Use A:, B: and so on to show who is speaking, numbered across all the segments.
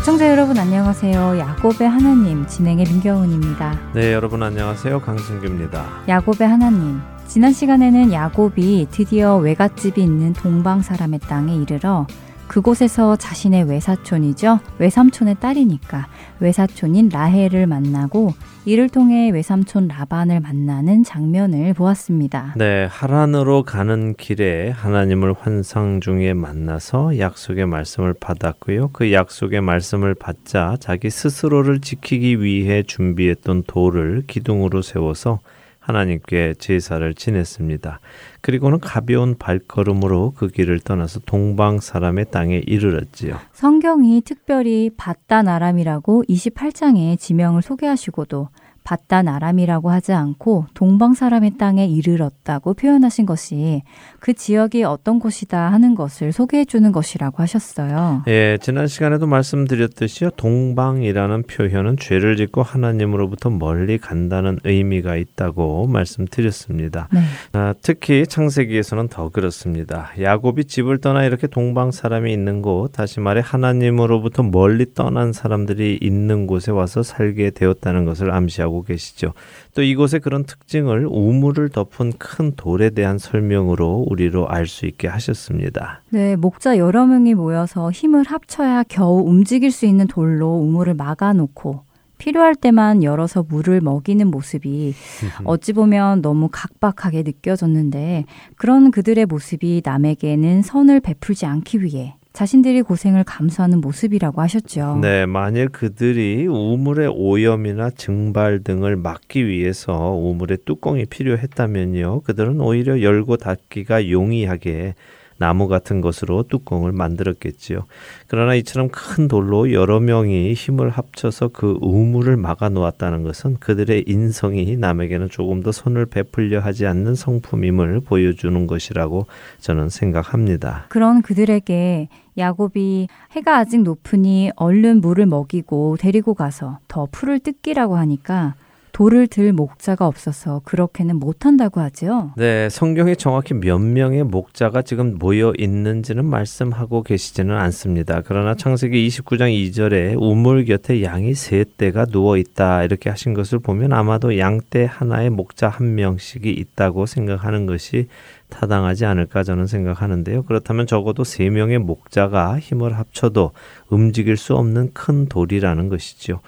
A: 애청자 여러분 안녕하세요. 야곱의 하나님 진행의 민경훈입니다.
B: 네, 여러분 안녕하세요. 강승규입니다.
A: 야곱의 하나님. 지난 시간에는 야곱이 드디어 외갓집이 있는 동방 사람의 땅에 이르러 그곳에서 자신의 외사촌이죠. 외삼촌의 딸이니까 외사촌인 라헬을 만나고 이를 통해 외삼촌 라반을 만나는 장면을 보았습니다.
B: 네, 하란으로 가는 길에 하나님을 환상 중에 만나서 약속의 말씀을 받았고요. 그 약속의 말씀을 받자 자기 스스로를 지키기 위해 준비했던 돌을 기둥으로 세워서 하나님께 제사를 지냈습니다. 그리고는 가벼운 발걸음으로 그 길을 떠나서 동방 사람의 땅에 이르렀지요.
A: 성경이 특별히 바다 나람이라고 28장에 지명을 소개하시고도 바단 아람이라고 하지 않고 동방 사람의 땅에 이르렀다고 표현하신 것이 그 지역이 어떤 곳이다 하는 것을 소개해 주는 것이라고 하셨어요.
B: 예, 지난 시간에도 말씀드렸듯이 동방이라는 표현은 죄를 짓고 하나님으로부터 멀리 간다는 의미가 있다고 말씀드렸습니다. 네. 아, 특히 창세기에서는 더 그렇습니다. 야곱이 집을 떠나 이렇게 동방 사람이 있는 곳, 다시 말해 하나님으로부터 멀리 떠난 사람들이 있는 곳에 와서 살게 되었다는 것을 암시하고 보고 계시죠. 또 이곳의 그런 특징을 우물을 덮은 큰 돌에 대한 설명으로 우리로 알 수 있게 하셨습니다.
A: 네, 목자 여러 명이 모여서 힘을 합쳐야 겨우 움직일 수 있는 돌로 우물을 막아놓고 필요할 때만 열어서 물을 먹이는 모습이 어찌 보면 너무 각박하게 느껴졌는데 그런 그들의 모습이 남에게는 선을 베풀지 않기 위해 자신들이 고생을 감수하는 모습이라고 하셨죠.
B: 네, 만일 그들이 우물의 오염이나 증발 등을 막기 위해서 우물의 뚜껑이 필요했다면요. 그들은 오히려 열고 닫기가 용이하게 나무 같은 것으로 뚜껑을 만들었겠지요. 그러나 이처럼 큰 돌로 여러 명이 힘을 합쳐서 그 우물을 막아 놓았다는 것은 그들의 인성이 남에게는 조금 더 손을 베풀려 하지 않는 성품임을 보여주는 것이라고 저는 생각합니다.
A: 그런 그들에게 야곱이 해가 아직 높으니 얼른 물을 먹이고 데리고 가서 더 풀을 뜯기라고 하니까 돌을 들 목자가 없어서 그렇게는 못한다고 하지요.
B: 네, 성경에 정확히 몇 명의 목자가 지금 모여 있는지는 말씀하고 계시지는 않습니다. 그러나 창세기 29장 2절에 우물 곁에 양이 세 떼가 누워 있다 이렇게 하신 것을 보면 아마도 양떼 하나에 목자 한 명씩이 있다고 생각하는 것이 타당하지 않을까 저는 생각하는데요. 그렇다면 적어도 세 명의 목자가 힘을 합쳐도 움직일 수 없는 큰 돌이라는 것이지요.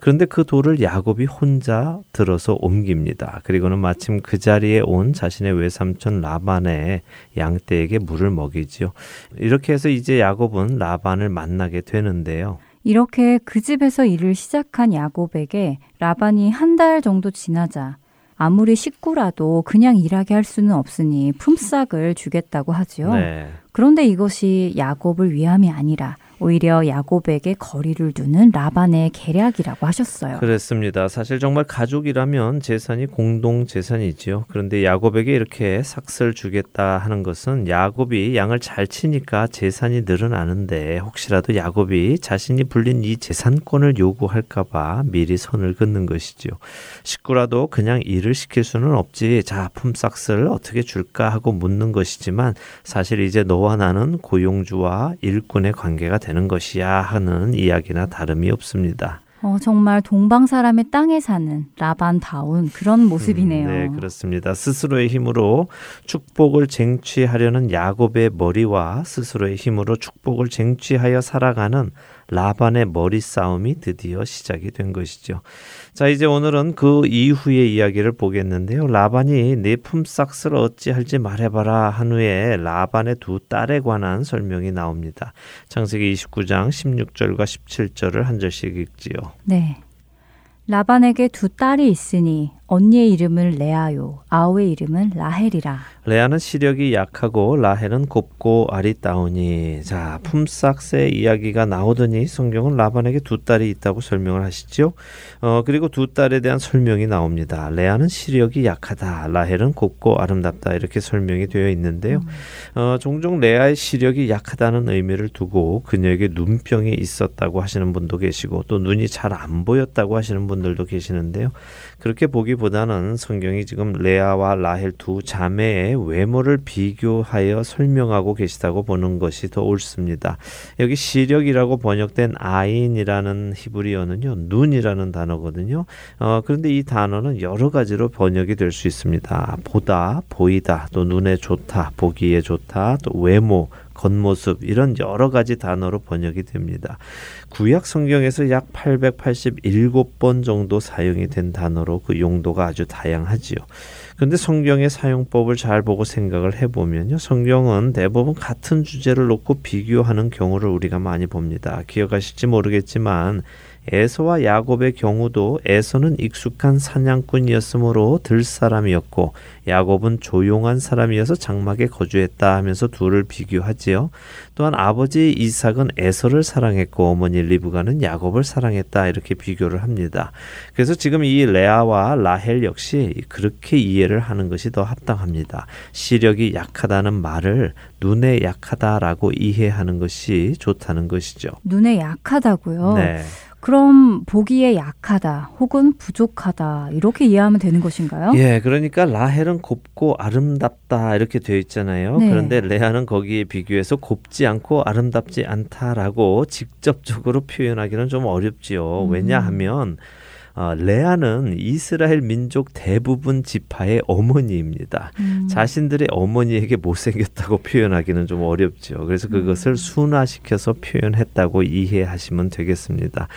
B: 그런데 그 돌을 야곱이 혼자 들어서 옮깁니다. 그리고는 마침 그 자리에 온 자신의 외삼촌 라반의 양떼에게 물을 먹이지요. 이렇게 해서 이제 야곱은 라반을 만나게 되는데요.
A: 이렇게 그 집에서 일을 시작한 야곱에게 라반이 한 달 정도 지나자 아무리 식구라도 그냥 일하게 할 수는 없으니 품삯을 주겠다고 하지요. 네. 그런데 이것이 야곱을 위함이 아니라 오히려 야곱에게 거리를 두는 라반의 계략이라고 하셨어요.
B: 그렇습니다. 사실 정말 가족이라면 재산이 공동 재산이지요. 그런데 야곱에게 이렇게 삭슬 주겠다 하는 것은 야곱이 양을 잘 치니까 재산이 늘어나는데 혹시라도 야곱이 자신이 불린 이 재산권을 요구할까봐 미리 선을 긋는 것이지요. 식구라도 그냥 일을 시킬 수는 없지. 자 품삭슬 어떻게 줄까 하고 묻는 것이지만 사실 이제 너와 나는 고용주와 일꾼의 관계가 되. 되는 것이야 하는 이야기나 다름이 없습니다. 어,
A: 정말 동방 사람의 땅에 사는 라반다운 그런 음, 모습이네요. 음,
B: 네, 그렇습니다. 스스로의 힘으로 축복을 쟁취하려는 야곱의 머리와 스스로의 힘으로 축복을 쟁취하여 살아가는 라반의 머리 싸움이 드디어 시작이 된 것이죠. 자, 이제 오늘은 그 이후의 이야기를 보겠는데요. 라반이 네 품삯을 어찌할지 말해봐라 한 후에 라반의 두 딸에 관한 설명이 나옵니다. 창세기 29장 16절과 17절을 한 절씩 읽지요.
A: 네. 라반에게 두 딸이 있으니 언니의 이름을 레아요, 아우의 이름은 라헬이라.
B: 레아는 시력이 약하고 라헬은 곱고 아리따우니. 자, 품삯새 이야기가 나오더니 성경은 라반에게 두 딸이 있다고 설명을 하시죠 어, 그리고 두 딸에 대한 설명이 나옵니다. 레아는 시력이 약하다, 라헬은 곱고 아름답다 이렇게 설명이 되어 있는데요. 음. 어, 종종 레아의 시력이 약하다는 의미를 두고 그녀에게 눈병이 있었다고 하시는 분도 계시고 또 눈이 잘 안 보였다고 하시는 분들도 계시는데요. 그렇게 보기 하기보다는 성경이 지금 레아와 라헬 두 자매의 외모를 비교하여 설명하고 계시다고 보는 것이 더 옳습니다. 여기 시력이라고 번역된 아인이라는 히브리어는요, 눈이라는 단어거든요. 어, 그런데 이 단어는 여러 가지로 번역이 될 수 있습니다. 보다, 보이다, 또 눈에 좋다, 보기에 좋다, 또 외모, 겉모습 이런 여러 가지 단어로 번역이 됩니다. 구약 성경에서 약 887번 정도 사용이 된 단어로 그 용도가 아주 다양하지요. 근데 성경의 사용법을 잘 보고 생각을 해보면요. 성경은 대부분 같은 주제를 놓고 비교하는 경우를 우리가 많이 봅니다. 기억하실지 모르겠지만 에서와 야곱의 경우도 에서는 익숙한 사냥꾼이었으므로 들사람이었고 야곱은 조용한 사람이어서 장막에 거주했다 하면서 둘을 비교하지요. 또한 아버지 이삭은 에서를 사랑했고 어머니 리브가는 야곱을 사랑했다 이렇게 비교를 합니다. 그래서 지금 이 레아와 라헬 역시 그렇게 이해를 하는 것이 더 합당합니다. 시력이 약하다는 말을 눈에 약하다라고 이해하는 것이 좋다는 것이죠.
A: 눈에 약하다고요? 네. 그럼 보기에 약하다 혹은 부족하다 이렇게 이해하면 되는 것인가요?
B: 예, 그러니까 라헬은 곱고 아름답다 이렇게 되어 있잖아요. 네. 그런데 레아는 거기에 비교해서 곱지 않고 아름답지 않다라고 직접적으로 표현하기는 좀 어렵지요. 음. 왜냐하면 어, 레아는 이스라엘 민족 대부분 지파의 어머니입니다. 음. 자신들의 어머니에게 못생겼다고 표현하기는 좀 어렵죠. 그래서 그것을 음. 순화시켜서 표현했다고 이해하시면 되겠습니다.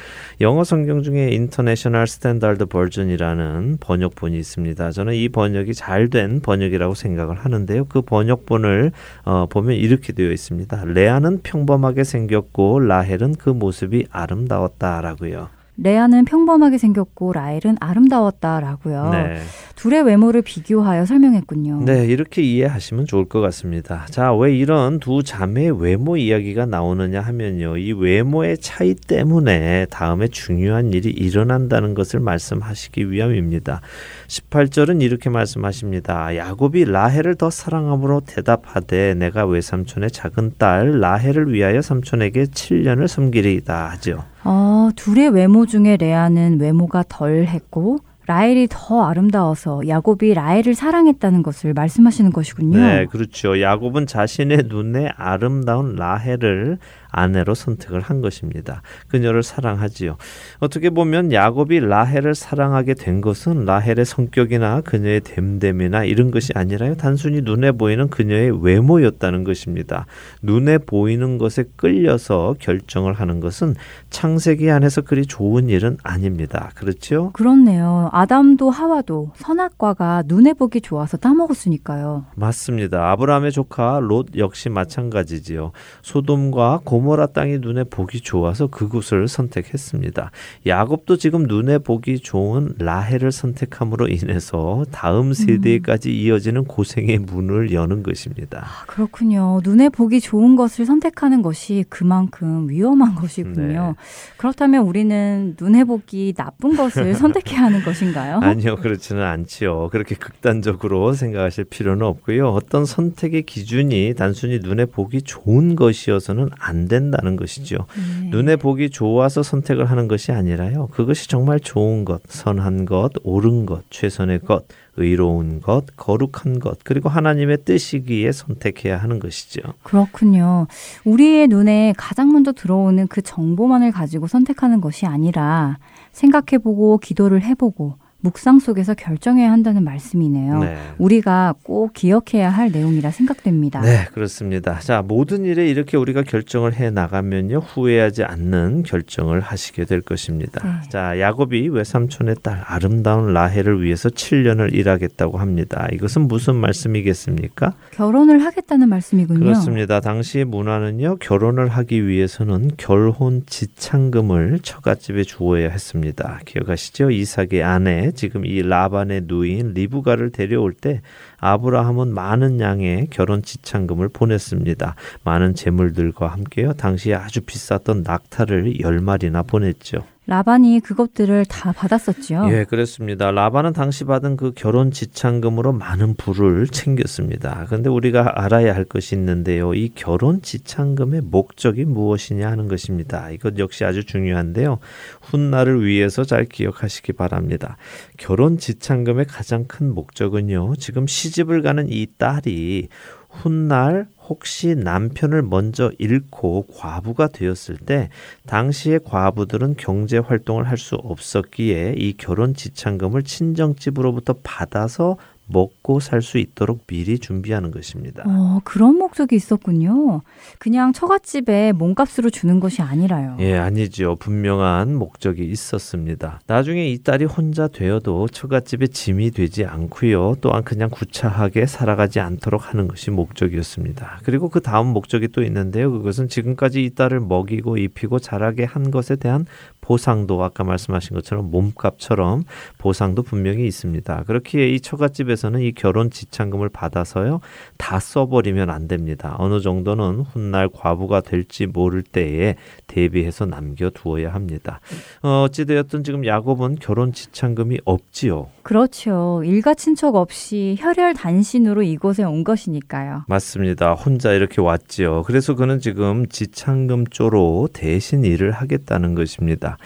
B: 영어 성경 중에 인터내셔널 스탠다드 버전이라는 번역본이 있습니다. 저는 이 번역이 잘 된 번역이라고 생각을 하는데요. 그 번역본을 어, 보면 이렇게 되어 있습니다. 레아는 평범하게 생겼고 라헬은 그 모습이 아름다웠다라고요.
A: 레아는 평범하게 생겼고 라헬은 아름다웠다라고요. 네. 둘의 외모를 비교하여 설명했군요.
B: 네, 이렇게 이해하시면 좋을 것 같습니다. 자, 왜 이런 두 자매의 외모 이야기가 나오느냐 하면요. 이 외모의 차이 때문에 다음에 중요한 일이 일어난다는 것을 말씀하시기 위함입니다. 18절은 이렇게 말씀하십니다. 야곱이 라헬을 더 사랑함으로 대답하되 내가 외삼촌의 작은 딸 라헬을 위하여 삼촌에게 7년을 섬기리이다 하죠.
A: 어, 둘의 외모 중에 레아는 외모가 덜했고 라헬이 더 아름다워서 야곱이 라헬을 사랑했다는 것을 말씀하시는 것이군요.
B: 네, 그렇죠. 야곱은 자신의 눈에 아름다운 라헬을 아내로 선택을 한 것입니다. 그녀를 사랑하지요. 어떻게 보면 야곱이 라헬을 사랑하게 된 것은 라헬의 성격이나 그녀의 됨됨이나 이런 것이 아니라요. 단순히 눈에 보이는 그녀의 외모였다는 것입니다. 눈에 보이는 것에 끌려서 결정을 하는 것은 창세기 안에서 그리 좋은 일은 아닙니다. 그렇죠
A: 그렇네요. 아담도 하와도 선악과가 눈에 보기 좋아서 따먹었으니까요.
B: 맞습니다. 아브라함의 조카 롯 역시 마찬가지지요. 소돔과 고모 고모라 땅이 눈에 보기 좋아서 그곳을 선택했습니다. 야곱도 지금 눈에 보기 좋은 라헬을 선택함으로 인해서 다음 음. 세대까지 이어지는 고생의 문을 여는 것입니다.
A: 아, 그렇군요. 눈에 보기 좋은 것을 선택하는 것이 그만큼 위험한 네. 것이군요. 네. 그렇다면 우리는 눈에 보기 나쁜 것을 선택해야 하는 것인가요?
B: 아니요, 그렇지는 않지요. 그렇게 극단적으로 생각하실 필요는 없고요. 어떤 선택의 기준이 단순히 눈에 보기 좋은 것이어서는 안 돼. 된다는 것이죠. 음. 네. 눈에 보기 좋아서 선택을 하는 것이 아니라요. 그것이 정말 좋은 것, 선한 것, 옳은 것, 최선의 것, 의로운 것, 거룩한 것, 그리고 하나님의 뜻이기에 선택해야 하는 것이죠.
A: 그렇군요. 우리의 눈에 가장 먼저 들어오는 그 정보만을 가지고 선택하는 것이 아니라 생각해보고 기도를 해보고 묵상 속에서 결정해야 한다는 말씀이네요. 네. 우리가 꼭 기억해야 할 내용이라 생각됩니다.
B: 네, 그렇습니다. 자, 모든 일에 이렇게 우리가 결정을 해 나가면요 후회하지 않는 결정을 하시게 될 것입니다. 네. 자, 야곱이 외삼촌의 딸 아름다운 라헬을 위해서 7년을 일하겠다고 합니다. 이것은 무슨 말씀이겠습니까?
A: 결혼을 하겠다는 말씀이군요.
B: 그렇습니다. 당시 문화는요 결혼을 하기 위해서는 결혼 지참금을 처갓집에 주어야 했습니다. 기억하시죠? 이삭의 아내 지금 이 라반의 누인 리브가를 데려올 때 아브라함은 많은 양의 결혼 지참금을 보냈습니다. 많은 재물들과 함께요. 당시에 아주 비쌌던 낙타를 10마리나 보냈죠.
A: 라반이 그것들을 다 받았었지요.
B: 예, 그렇습니다. 라반은 당시 받은 그 결혼 지참금으로 많은 부를 챙겼습니다. 근데 우리가 알아야 할 것이 있는데요. 이 결혼 지참금의 목적이 무엇이냐 하는 것입니다. 이것 역시 아주 중요한데요. 훗날을 위해서 잘 기억하시기 바랍니다. 결혼 지참금의 가장 큰 목적은요. 지금 시집을 가는 이 딸이 훗날 혹시 남편을 먼저 잃고 과부가 되었을 때 당시의 과부들은 경제 활동을 할 수 없었기에 이 결혼 지참금을 친정집으로부터 받아서 먹고 살 수 있도록 미리 준비하는 것입니다.
A: 어, 그런 목적이 있었군요. 그냥 처갓집에 몸값으로 주는 것이 아니라요.
B: 예, 아니지요. 분명한 목적이 있었습니다. 나중에 이 딸이 혼자 되어도 처갓집에 짐이 되지 않고요. 또한 그냥 구차하게 살아가지 않도록 하는 것이 목적이었습니다. 그리고 그 다음 목적이 또 있는데요. 그것은 지금까지 이 딸을 먹이고 입히고 자라게 한 것에 대한 보상도 아까 말씀하신 것처럼 몸값처럼 보상도 분명히 있습니다. 그렇기에 이 처갓집에 한에서는이 결혼 지참금을 받아서요 다 써버리면 안 됩니다. 어느 정도는 훗날 과부가 될지 모를 때에 대비해서 남겨두어야 합니다. 어, 어찌되었든 지금 야곱은 결혼 지참금이 없지요.
A: 그렇죠. 일가 친척 없이 혈혈 단신으로 이곳에 온 것이니까요.
B: 맞습니다. 혼자 이렇게 왔지요. 그래서 그는 지금 지창금조로 대신 일을 하겠다는 것입니다.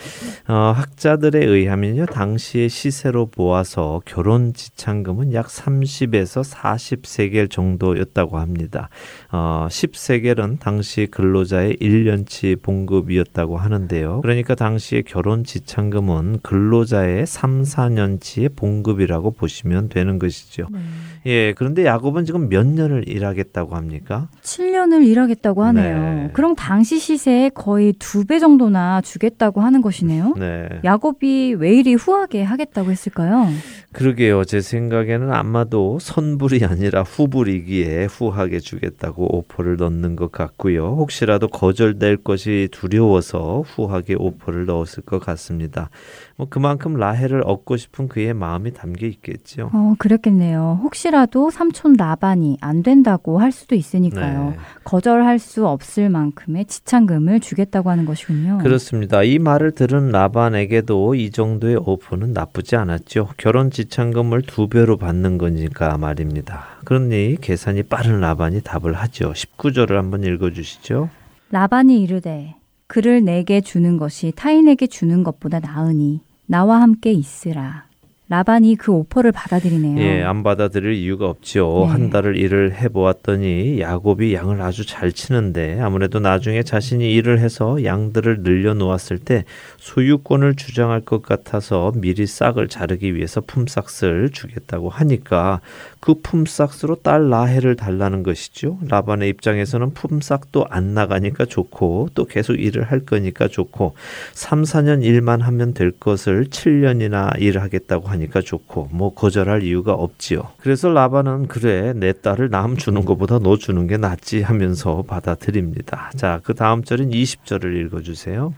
B: 어, 학자들에 의하면요. 당시의 시세로 보아서 결혼 지창금은 약 30에서 40세겔 정도였다고 합니다. 어, 10세겔은 당시 근로자의 1년치 봉급이었다고 하는데요. 그러니까 당시의 결혼 지창금은 근로자의 3, 4년치의 봉 공급이라고 보시면 되는 것이죠. 네. 예, 그런데 야곱은 지금 몇 년을 일하겠다고 합니까?
A: 7년을 일하겠다고 하네요. 네. 그럼 당시 시세의 거의 두 배 정도나 주겠다고 하는 것이네요. 네. 야곱이 왜 이리 후하게 하겠다고 했을까요?
B: 그러게요. 제 생각에는 아마도 선불이 아니라 후불이기에 후하게 주겠다고 오퍼를 넣는 것 같고요. 혹시라도 거절될 것이 두려워서 후하게 오퍼를 넣었을 것 같습니다. 뭐 그만큼 라헬을 얻고 싶은 그의 마음이 담겨 있겠죠.
A: 어, 그렇겠네요 혹시라도 삼촌 라반이 안 된다고 할 수도 있으니까요. 네. 거절할 수 없을 만큼의 지참금을 주겠다고 하는 것이군요.
B: 그렇습니다. 이 말을 들은 라반에게도 이 정도의 오퍼는 나쁘지 않았죠. 결혼 지참금을 두 배로 받는 거니까 말입니다. 그러니 계산이 빠른 라반이 답을 하죠. 19절을 한번 읽어 주시죠.
A: 라반이 이르되 그를 내게 주는 것이 타인에게 주는 것보다 나으니 나와 함께 있으라. 라반이 그 오퍼를 받아들이네요.
B: 예, 안 받아들일 이유가 없지요. 네. 한 달을 일을 해보았더니 야곱이 양을 아주 잘 치는데 아무래도 나중에 자신이 일을 해서 양들을 늘려놓았을 때 소유권을 주장할 것 같아서 미리 싹을 자르기 위해서 품삯을 주겠다고 하니까 그 품삯으로 딸 라헬을 달라는 것이죠. 라반의 입장에서는 품삯도 안 나가니까 좋고 또 계속 일을 할 거니까 좋고 3, 4년 일만 하면 될 것을 7년이나 일하겠다고 하니까 하니까 좋고 뭐 거절할 이유가 없지요. 그래서 라반은 그래 내 딸을 남 주는 것보다 너 주는 게 낫지 하면서 받아들입니다. 자, 그 다음 절인 20절을 읽어 주세요.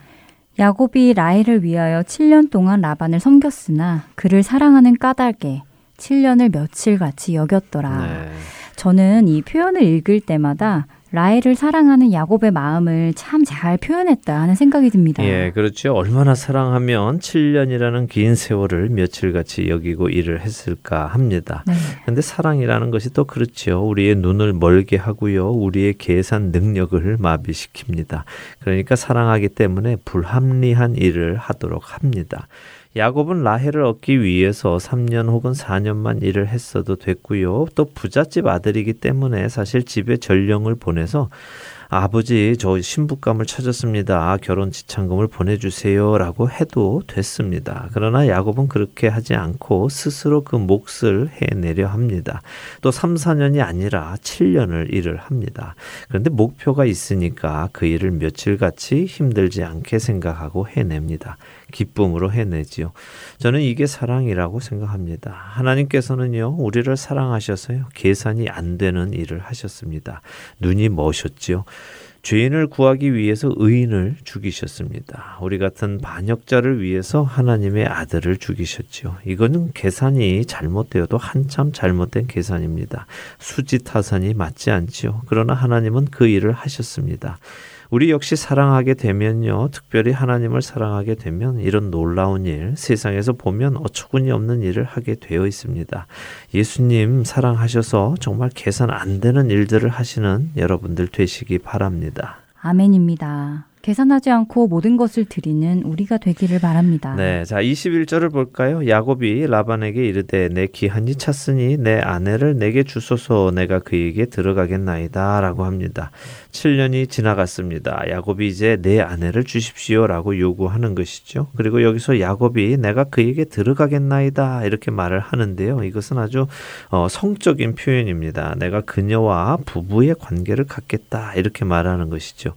A: 야곱이 라헬을 위하여 7년 동안 라반을 섬겼으나 그를 사랑하는 까닭에 7년을 며칠 같이 여겼더라. 네. 저는 이 표현을 읽을 때마다 라헬을 사랑하는 야곱의 마음을 참 잘 표현했다 하는 생각이 듭니다.
B: 예, 그렇죠. 얼마나 사랑하면 7년이라는 긴 세월을 며칠같이 여기고 일을 했을까 합니다. 네. 근데 사랑이라는 것이 또 그렇죠. 우리의 눈을 멀게 하고요. 우리의 계산 능력을 마비시킵니다. 그러니까 사랑하기 때문에 불합리한 일을 하도록 합니다. 야곱은 라헬을 얻기 위해서 3년 혹은 4년만 일을 했어도 됐고요. 또 부잣집 아들이기 때문에 사실 집에 전령을 보내서 아버지 저 신부감을 찾았습니다. 아, 결혼 지참금을 보내주세요라고 해도 됐습니다. 그러나 야곱은 그렇게 하지 않고 스스로 그 몫을 해내려 합니다. 또 3, 4년이 아니라 7년을 일을 합니다. 그런데 목표가 있으니까 그 일을 며칠같이 힘들지 않게 생각하고 해냅니다. 기쁨으로 해내지요. 저는 이게 사랑이라고 생각합니다. 하나님께서는요, 우리를 사랑하셔서요, 계산이 안 되는 일을 하셨습니다. 눈이 머셨지요. 죄인을 구하기 위해서 의인을 죽이셨습니다. 우리 같은 반역자를 위해서 하나님의 아들을 죽이셨지요. 이거는 계산이 잘못되어도 한참 잘못된 계산입니다. 수지타산이 맞지 않지요. 그러나 하나님은 그 일을 하셨습니다. 우리 역시 사랑하게 되면요. 특별히 하나님을 사랑하게 되면 이런 놀라운 일, 세상에서 보면 어처구니 없는 일을 하게 되어 있습니다. 예수님 사랑하셔서 정말 계산 안 되는 일들을 하시는 여러분들 되시기 바랍니다.
A: 아멘입니다. 계산하지 않고 모든 것을 드리는 우리가 되기를 바랍니다.
B: 네, 자 21절을 볼까요? 야곱이 라반에게 이르되 내 기한이 찼으니 내 아내를 내게 주소서 내가 그에게 들어가겠나이다라고 합니다. 7년이 지나갔습니다. 야곱이 이제 내 아내를 주십시오라고 요구하는 것이죠. 그리고 여기서 야곱이 내가 그에게 들어가겠나이다 이렇게 말을 하는데요. 이것은 아주 어, 성적인 표현입니다. 내가 그녀와 부부의 관계를 갖겠다 이렇게 말하는 것이죠.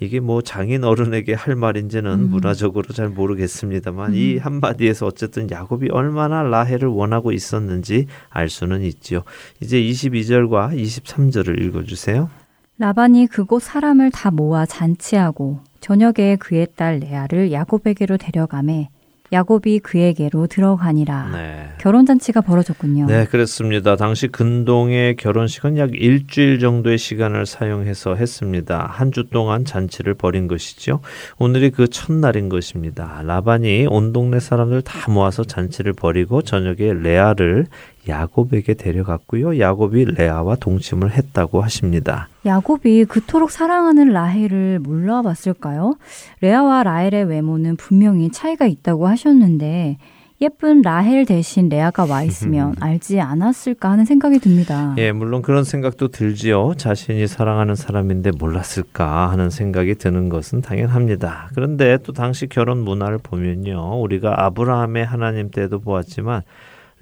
B: 이게 뭐 장애 장인 어른에게 할 말인지는 음. 문화적으로 잘 모르겠습니다만 음. 이 한마디에서 어쨌든 야곱이 얼마나 라헬을 원하고 있었는지 알 수는 있지요. 이제 22절과 23절을 읽어 주세요.
A: 라반이 그곳 사람을 다 모아 잔치하고 저녁에 그의 딸 레아를 야곱에게로 데려가매 야곱이 그에게로 들어가니라. 네. 결혼 잔치가 벌어졌군요.
B: 네, 그렇습니다. 당시 근동의 결혼식은 약 일주일 정도의 시간을 사용해서 했습니다. 한 주 동안 잔치를 벌인 것이죠. 오늘이 그 첫날인 것입니다. 라반이 온 동네 사람들 다 모아서 잔치를 벌이고 저녁에 레아를 야곱에게 데려갔고요. 야곱이 레아와 동침을 했다고 하십니다.
A: 야곱이 그토록 사랑하는 라헬을 몰라봤을까요? 레아와 라헬의 외모는 분명히 차이가 있다고 하셨는데 예쁜 라헬 대신 레아가 와 있으면 알지 않았을까 하는 생각이 듭니다.
B: 예, 물론 그런 생각도 들지요. 자신이 사랑하는 사람인데 몰랐을까 하는 생각이 드는 것은 당연합니다. 그런데 또 당시 결혼 문화를 보면요. 우리가 아브라함의 하나님 때도 보았지만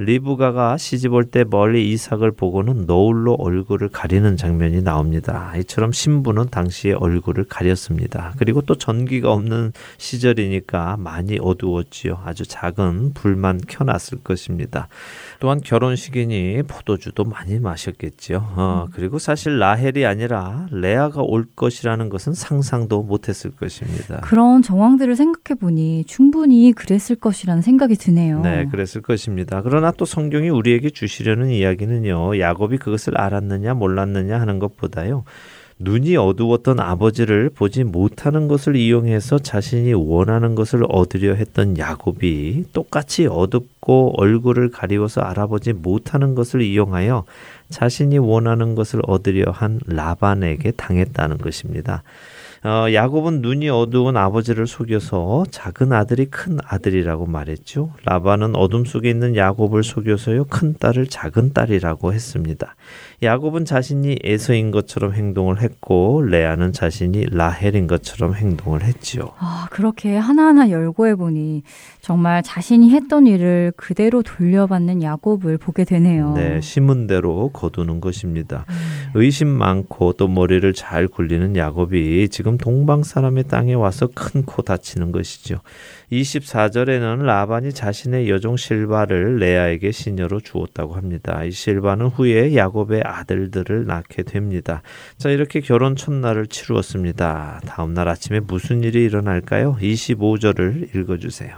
B: 리브가가 시집 올때 멀리 이삭을 보고는 노을로 얼굴을 가리는 장면이 나옵니다. 이처럼 신부는 당시에 얼굴을 가렸습니다. 그리고 또 전기가 없는 시절이니까 많이 어두웠지요. 아주 작은 불만 켜놨을 것입니다. 또한 결혼식이니 포도주도 많이 마셨겠지요. 어, 그리고 사실 라헬이 아니라 레아가 올 것이라는 것은 상상도 못했을 것입니다.
A: 그런 정황들을 생각해 보니 충분히 그랬을 것이라는 생각이 드네요.
B: 네, 그랬을 것입니다. 그러나 그러나 또 성경이 우리에게 주시려는 이야기는요. 야곱이 그것을 알았느냐 몰랐느냐 하는 것보다요. 눈이 어두웠던 아버지를 보지 못하는 것을 이용해서 자신이 원하는 것을 얻으려 했던 야곱이 똑같이 어둡고 얼굴을 가리워서 알아보지 못하는 것을 이용하여 자신이 원하는 것을 얻으려 한 라반에게 당했다는 것입니다. 어, 야곱은 눈이 어두운 아버지를 속여서 작은 아들이 큰 아들이라고 말했죠. 라반은 어둠 속에 있는 야곱을 속여서요 큰 딸을 작은 딸이라고 했습니다. 야곱은 자신이 에서인 것처럼 행동을 했고 레아는 자신이 라헬인 것처럼 행동을 했지요.
A: 아 그렇게 하나하나 열거해 보니 정말 자신이 했던 일을 그대로 돌려받는 야곱을 보게 되네요.
B: 네, 심은 대로 거두는 것입니다. 음. 의심 많고 또 머리를 잘 굴리는 야곱이 지금 동방 사람의 땅에 와서 큰 코 다치는 것이죠. 24절에는 라반이 자신의 여종 실바를 레아에게 시녀로 주었다고 합니다. 이 실바는 후에 야곱의 아들들을 낳게 됩니다. 자, 이렇게 결혼 첫날을 치루었습니다. 다음 날 아침에 무슨 일이 일어날까요? 25절을 읽어 주세요.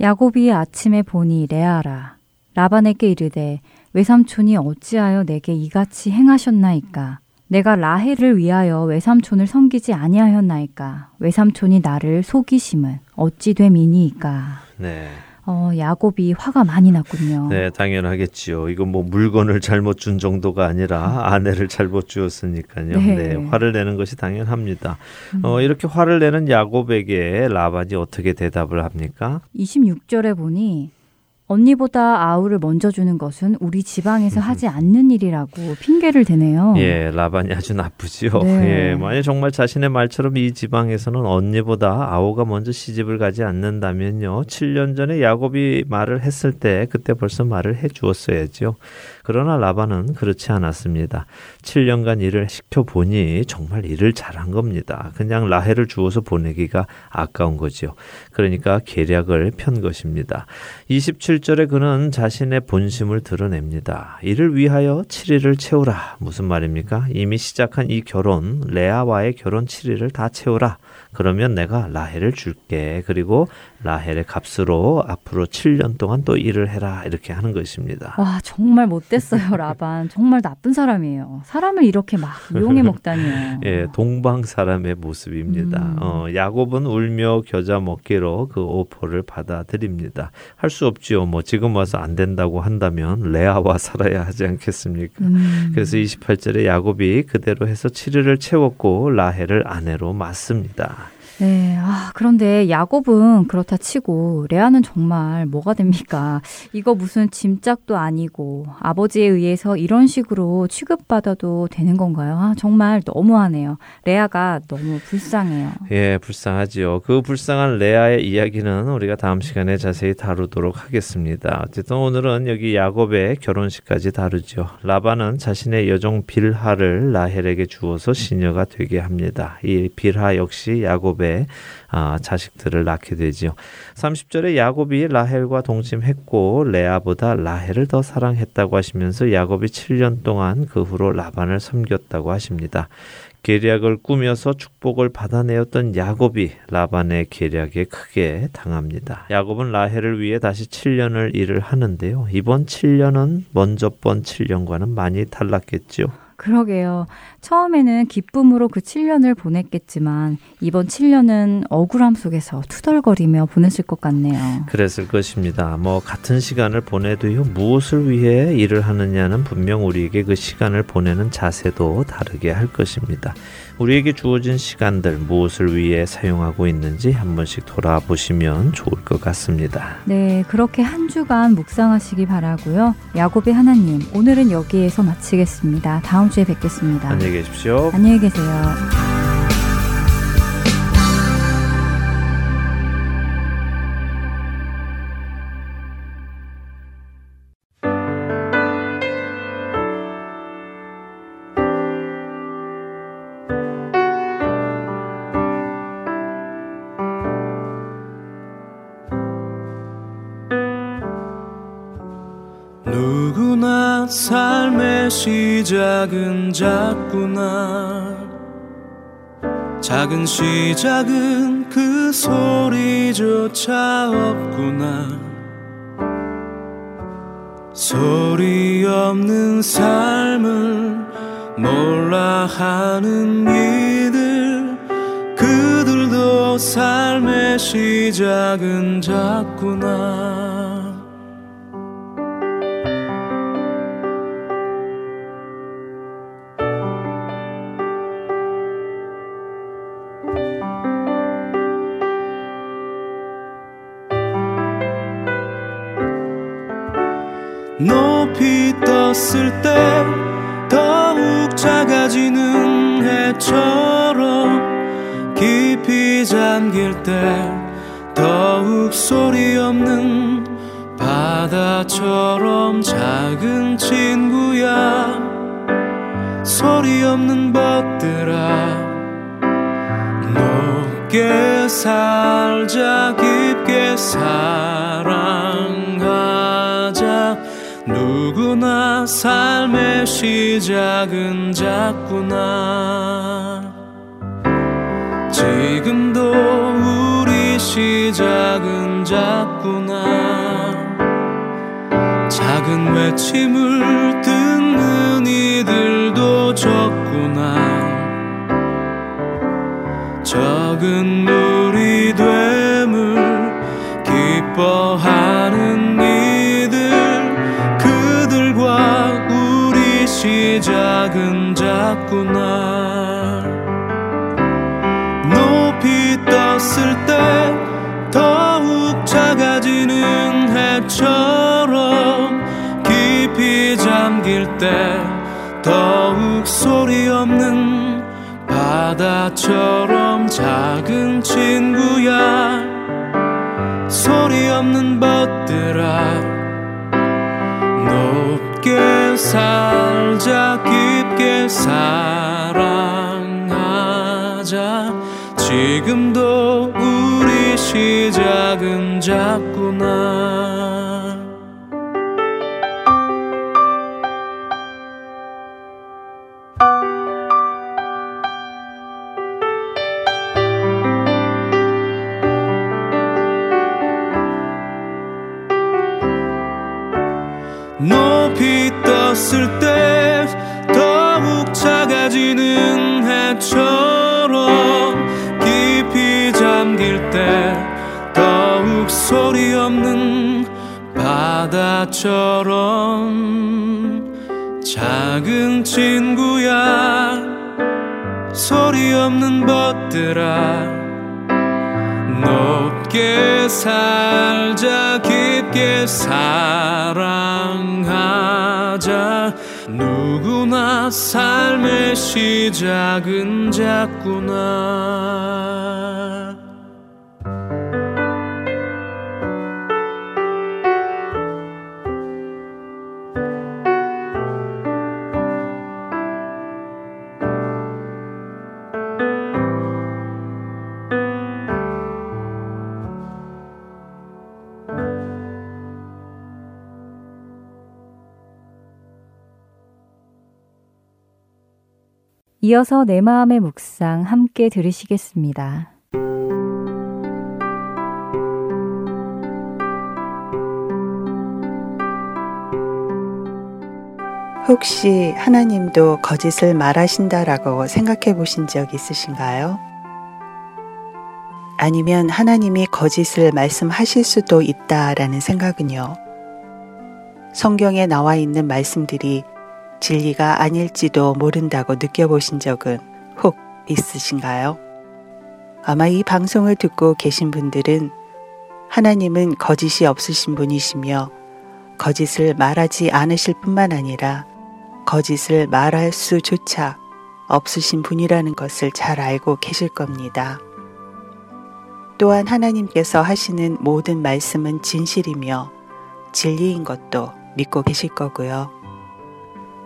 A: 야곱이 아침에 보니 레아라 라반에게 이르되 외삼촌이 어찌하여 내게 이같이 행하셨나이까 내가 라헬을 위하여 외삼촌을 섬기지 아니하였나이까 외삼촌이 나를 속이심은 어찌 됨이니이까 네. 어, 야곱이 화가 많이 났군요.
B: 네, 당연하겠지요. 이건 뭐 물건을 잘못 준 정도가 아니라 음. 아내를 잘못 주었으니까요. 네, 네 화를 내는 것이 당연합니다. 어, 음. 어, 이렇게 화를 내는 야곱에게 라반이 어떻게 대답을 합니까?
A: 26절에 보니 언니보다 아우를 먼저 주는 것은 우리 지방에서 하지 않는 일이라고 핑계를 대네요.
B: 예, 라반이 아주 나쁘지요. 네. 예, 만약 정말 자신의 말처럼 이 지방에서는 언니보다 아우가 먼저 시집을 가지 않는다면요. 7년 전에 야곱이 말을 했을 때 그때 벌써 말을 해 주었어야지요. 그러나 라반은 그렇지 않았습니다. 7년간 일을 시켜보니 정말 일을 잘한 겁니다. 그냥 라헬을 주어서 보내기가 아까운 거지요. 그러니까 계략을 편 것입니다. 11절에 그는 자신의 본심을 드러냅니다. 이를 위하여 7일을 채우라. 무슨 말입니까? 이미 시작한 이 결혼, 레아와의 결혼 7일을 다 채우라. 그러면 내가 라헬을 줄게. 그리고 라헬의 값으로 앞으로 7년 동안 또 일을 해라. 이렇게 하는 것입니다.
A: 와, 정말 못됐어요, 라반. 정말 나쁜 사람이에요. 사람을 이렇게 막 이용해 먹다니
B: 예, 동방 사람의 모습입니다. 음. 어, 야곱은 울며 겨자 먹기로 그 오퍼를 받아들입니다. 할 수 없지요. 뭐 지금 와서 안 된다고 한다면 레아와 살아야 하지 않겠습니까? 음. 그래서 28절에 야곱이 그대로 해서 7일을 채웠고 라헬을 아내로 맞습니다.
A: 네. 아, 그런데 야곱은 그렇다 치고 레아는 정말 뭐가 됩니까? 이거 무슨 짐짝도 아니고 아버지에 의해서 이런 식으로 취급받아도 되는 건가요? 아, 정말 너무하네요. 레아가 너무 불쌍해요.
B: 예, 불쌍하지요. 그 불쌍한 레아의 이야기는 우리가 다음 시간에 자세히 다루도록 하겠습니다. 어쨌든 오늘은 여기 야곱의 결혼식까지 다루죠. 라반은 자신의 여종 빌하를 라헬에게 주어서 시녀가 되게 합니다. 이 빌하 역시 야곱의 때 아, 자식들을 낳게 되지요. 30절에 야곱이 라헬과 동침했고 레아보다 라헬을 더 사랑했다고 하시면서 야곱이 7년 동안 그 후로 라반을 섬겼다고 하십니다. 계략을 꾸며서 축복을 받아내었던 야곱이 라반의 계략에 크게 당합니다. 야곱은 라헬을 위해 다시 7년을 일을 하는데요. 이번 7년은 먼저 번 7년과는 많이 달랐겠지요.
A: 그러게요. 처음에는 기쁨으로 그 7년을 보냈겠지만 이번 7년은 억울함 속에서 투덜거리며 보냈을 것 같네요.
B: 그랬을 것입니다. 뭐 같은 시간을 보내도요. 무엇을 위해 일을 하느냐는 분명 우리에게 그 시간을 보내는 자세도 다르게 할 것입니다. 우리에게 주어진 시간들 무엇을 위해 사용하고 있는지 한 번씩 돌아보시면 좋을 것 같습니다.
A: 네, 그렇게 한 주간 묵상하시기 바라고요. 야곱의 하나님, 오늘은 여기에서 마치겠습니다. 다음 주에 뵙겠습니다.
B: 안녕히 계십시오.
A: 안녕히 계세요.
C: 시작은 작구나 작은 시작은 그 소리조차 없구나 소리 없는 삶을 몰라 하는 이들 그들도 삶의 시작은 작구나 있을 때 더욱 작아지는 해처럼 깊이 잠길 때 더욱 소리 없는 바다처럼 작은 친구야 소리 없는 벗들아 높게 살자 깊게 살자 자꾸나 삶의 시작은 작구나 지금도 우리 시작은 작구나 작은 외침을 듣는 이들도 적구나 적은 우리 됨을 기뻐하 생각은 자꾸 날 높이 떴을 때 더욱 작아지는 해처럼 깊이 잠길 때 더욱 소리 없는 바다처럼 작은 친구야 소리 없는 벗들아 높게 살자 기 사랑하자 지금도 우리 시작은 작구나 바다처럼 작은 친구야 소리 없는 벗들아 높게 살자 깊게 사랑하자 누구나 삶의 시작은 작구나
A: 이어서 내 마음의 묵상 함께 들으시겠습니다.
D: 혹시 하나님도 거짓을 말하신다라고 생각해 보신 적 있으신가요? 아니면 하나님이 거짓을 말씀하실 수도 있다라는 생각은요. 성경에 나와 있는 말씀들이 진리가 아닐지도 모른다고 느껴보신 적은 혹 있으신가요? 아마 이 방송을 듣고 계신 분들은 하나님은 거짓이 없으신 분이시며 거짓을 말하지 않으실 뿐만 아니라 거짓을 말할 수조차 없으신 분이라는 것을 잘 알고 계실 겁니다. 또한 하나님께서 하시는 모든 말씀은 진실이며 진리인 것도 믿고 계실 거고요.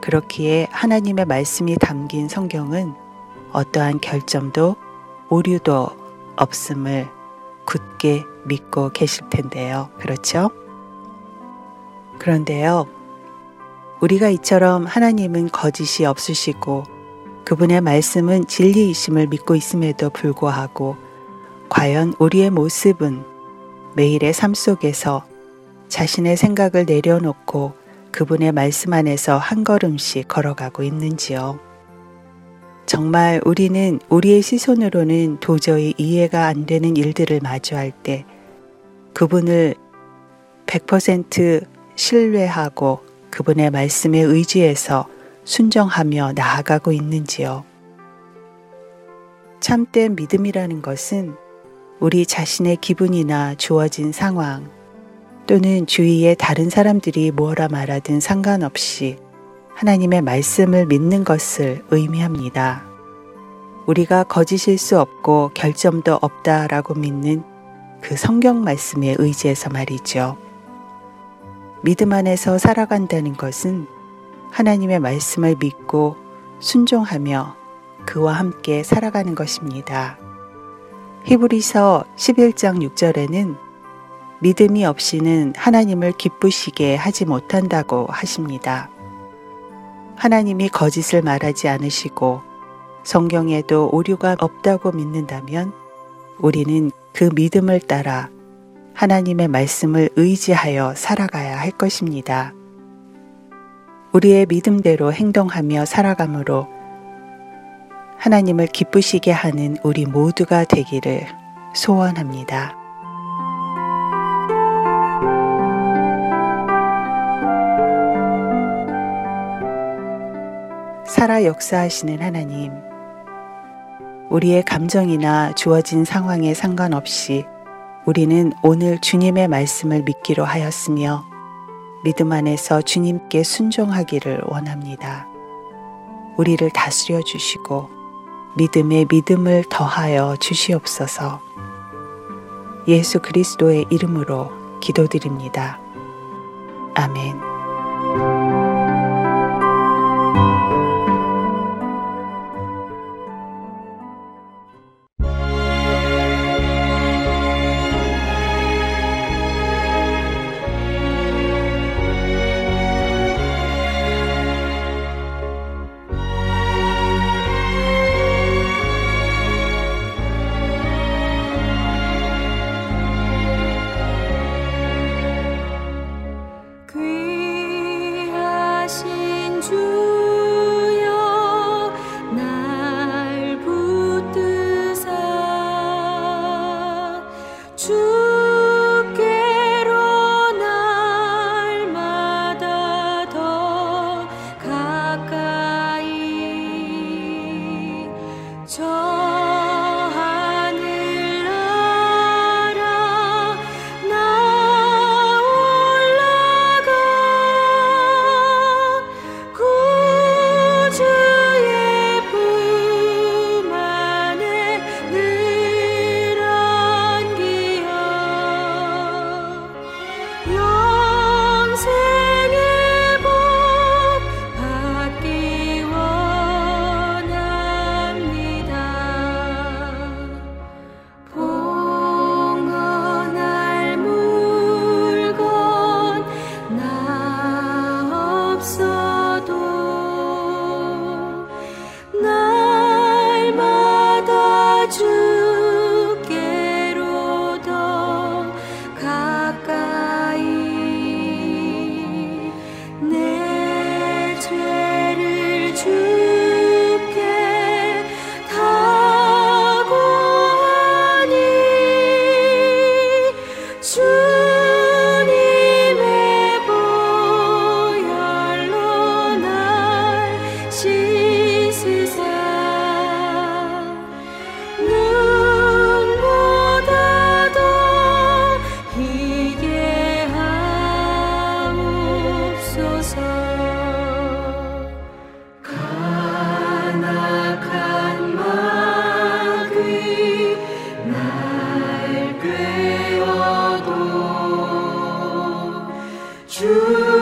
D: 그렇기에 하나님의 말씀이 담긴 성경은 어떠한 결점도 오류도 없음을 굳게 믿고 계실 텐데요. 그렇죠? 그런데요. 우리가 이처럼 하나님은 거짓이 없으시고 그분의 말씀은 진리이심을 믿고 있음에도 불구하고 과연 우리의 모습은 매일의 삶 속에서 자신의 생각을 내려놓고 그분의 말씀 안에서 한 걸음씩 걸어가고 있는지요. 정말 우리는 우리의 시선으로는 도저히 이해가 안 되는 일들을 마주할 때 그분을 100% 신뢰하고 그분의 말씀에 의지해서 순정하며 나아가고 있는지요. 참된 믿음이라는 것은 우리 자신의 기분이나 주어진 상황, 또는 주위의 다른 사람들이 뭐라 말하든 상관없이 하나님의 말씀을 믿는 것을 의미합니다. 우리가 거짓일 수 없고 결점도 없다라고 믿는 그 성경 말씀에 의지해서 말이죠. 믿음 안에서 살아간다는 것은 하나님의 말씀을 믿고 순종하며 그와 함께 살아가는 것입니다. 히브리서 11장 6절에는 믿음이 없이는 하나님을 기쁘시게 하지 못한다고 하십니다. 하나님이 거짓을 말하지 않으시고 성경에도 오류가 없다고 믿는다면 우리는 그 믿음을 따라 하나님의 말씀을 의지하여 살아가야 할 것입니다. 우리의 믿음대로 행동하며 살아감으로 하나님을 기쁘시게 하는 우리 모두가 되기를 소원합니다. 살아 역사하시는 하나님, 우리의 감정이나 주어진 상황에 상관없이 우리는 오늘 주님의 말씀을 믿기로 하였으며 믿음 안에서 주님께 순종하기를 원합니다. 우리를 다스려 주시고 믿음에 믿음을 더하여 주시옵소서. 예수 그리스도의 이름으로 기도드립니다. 아멘.
C: 날 꿰어도 주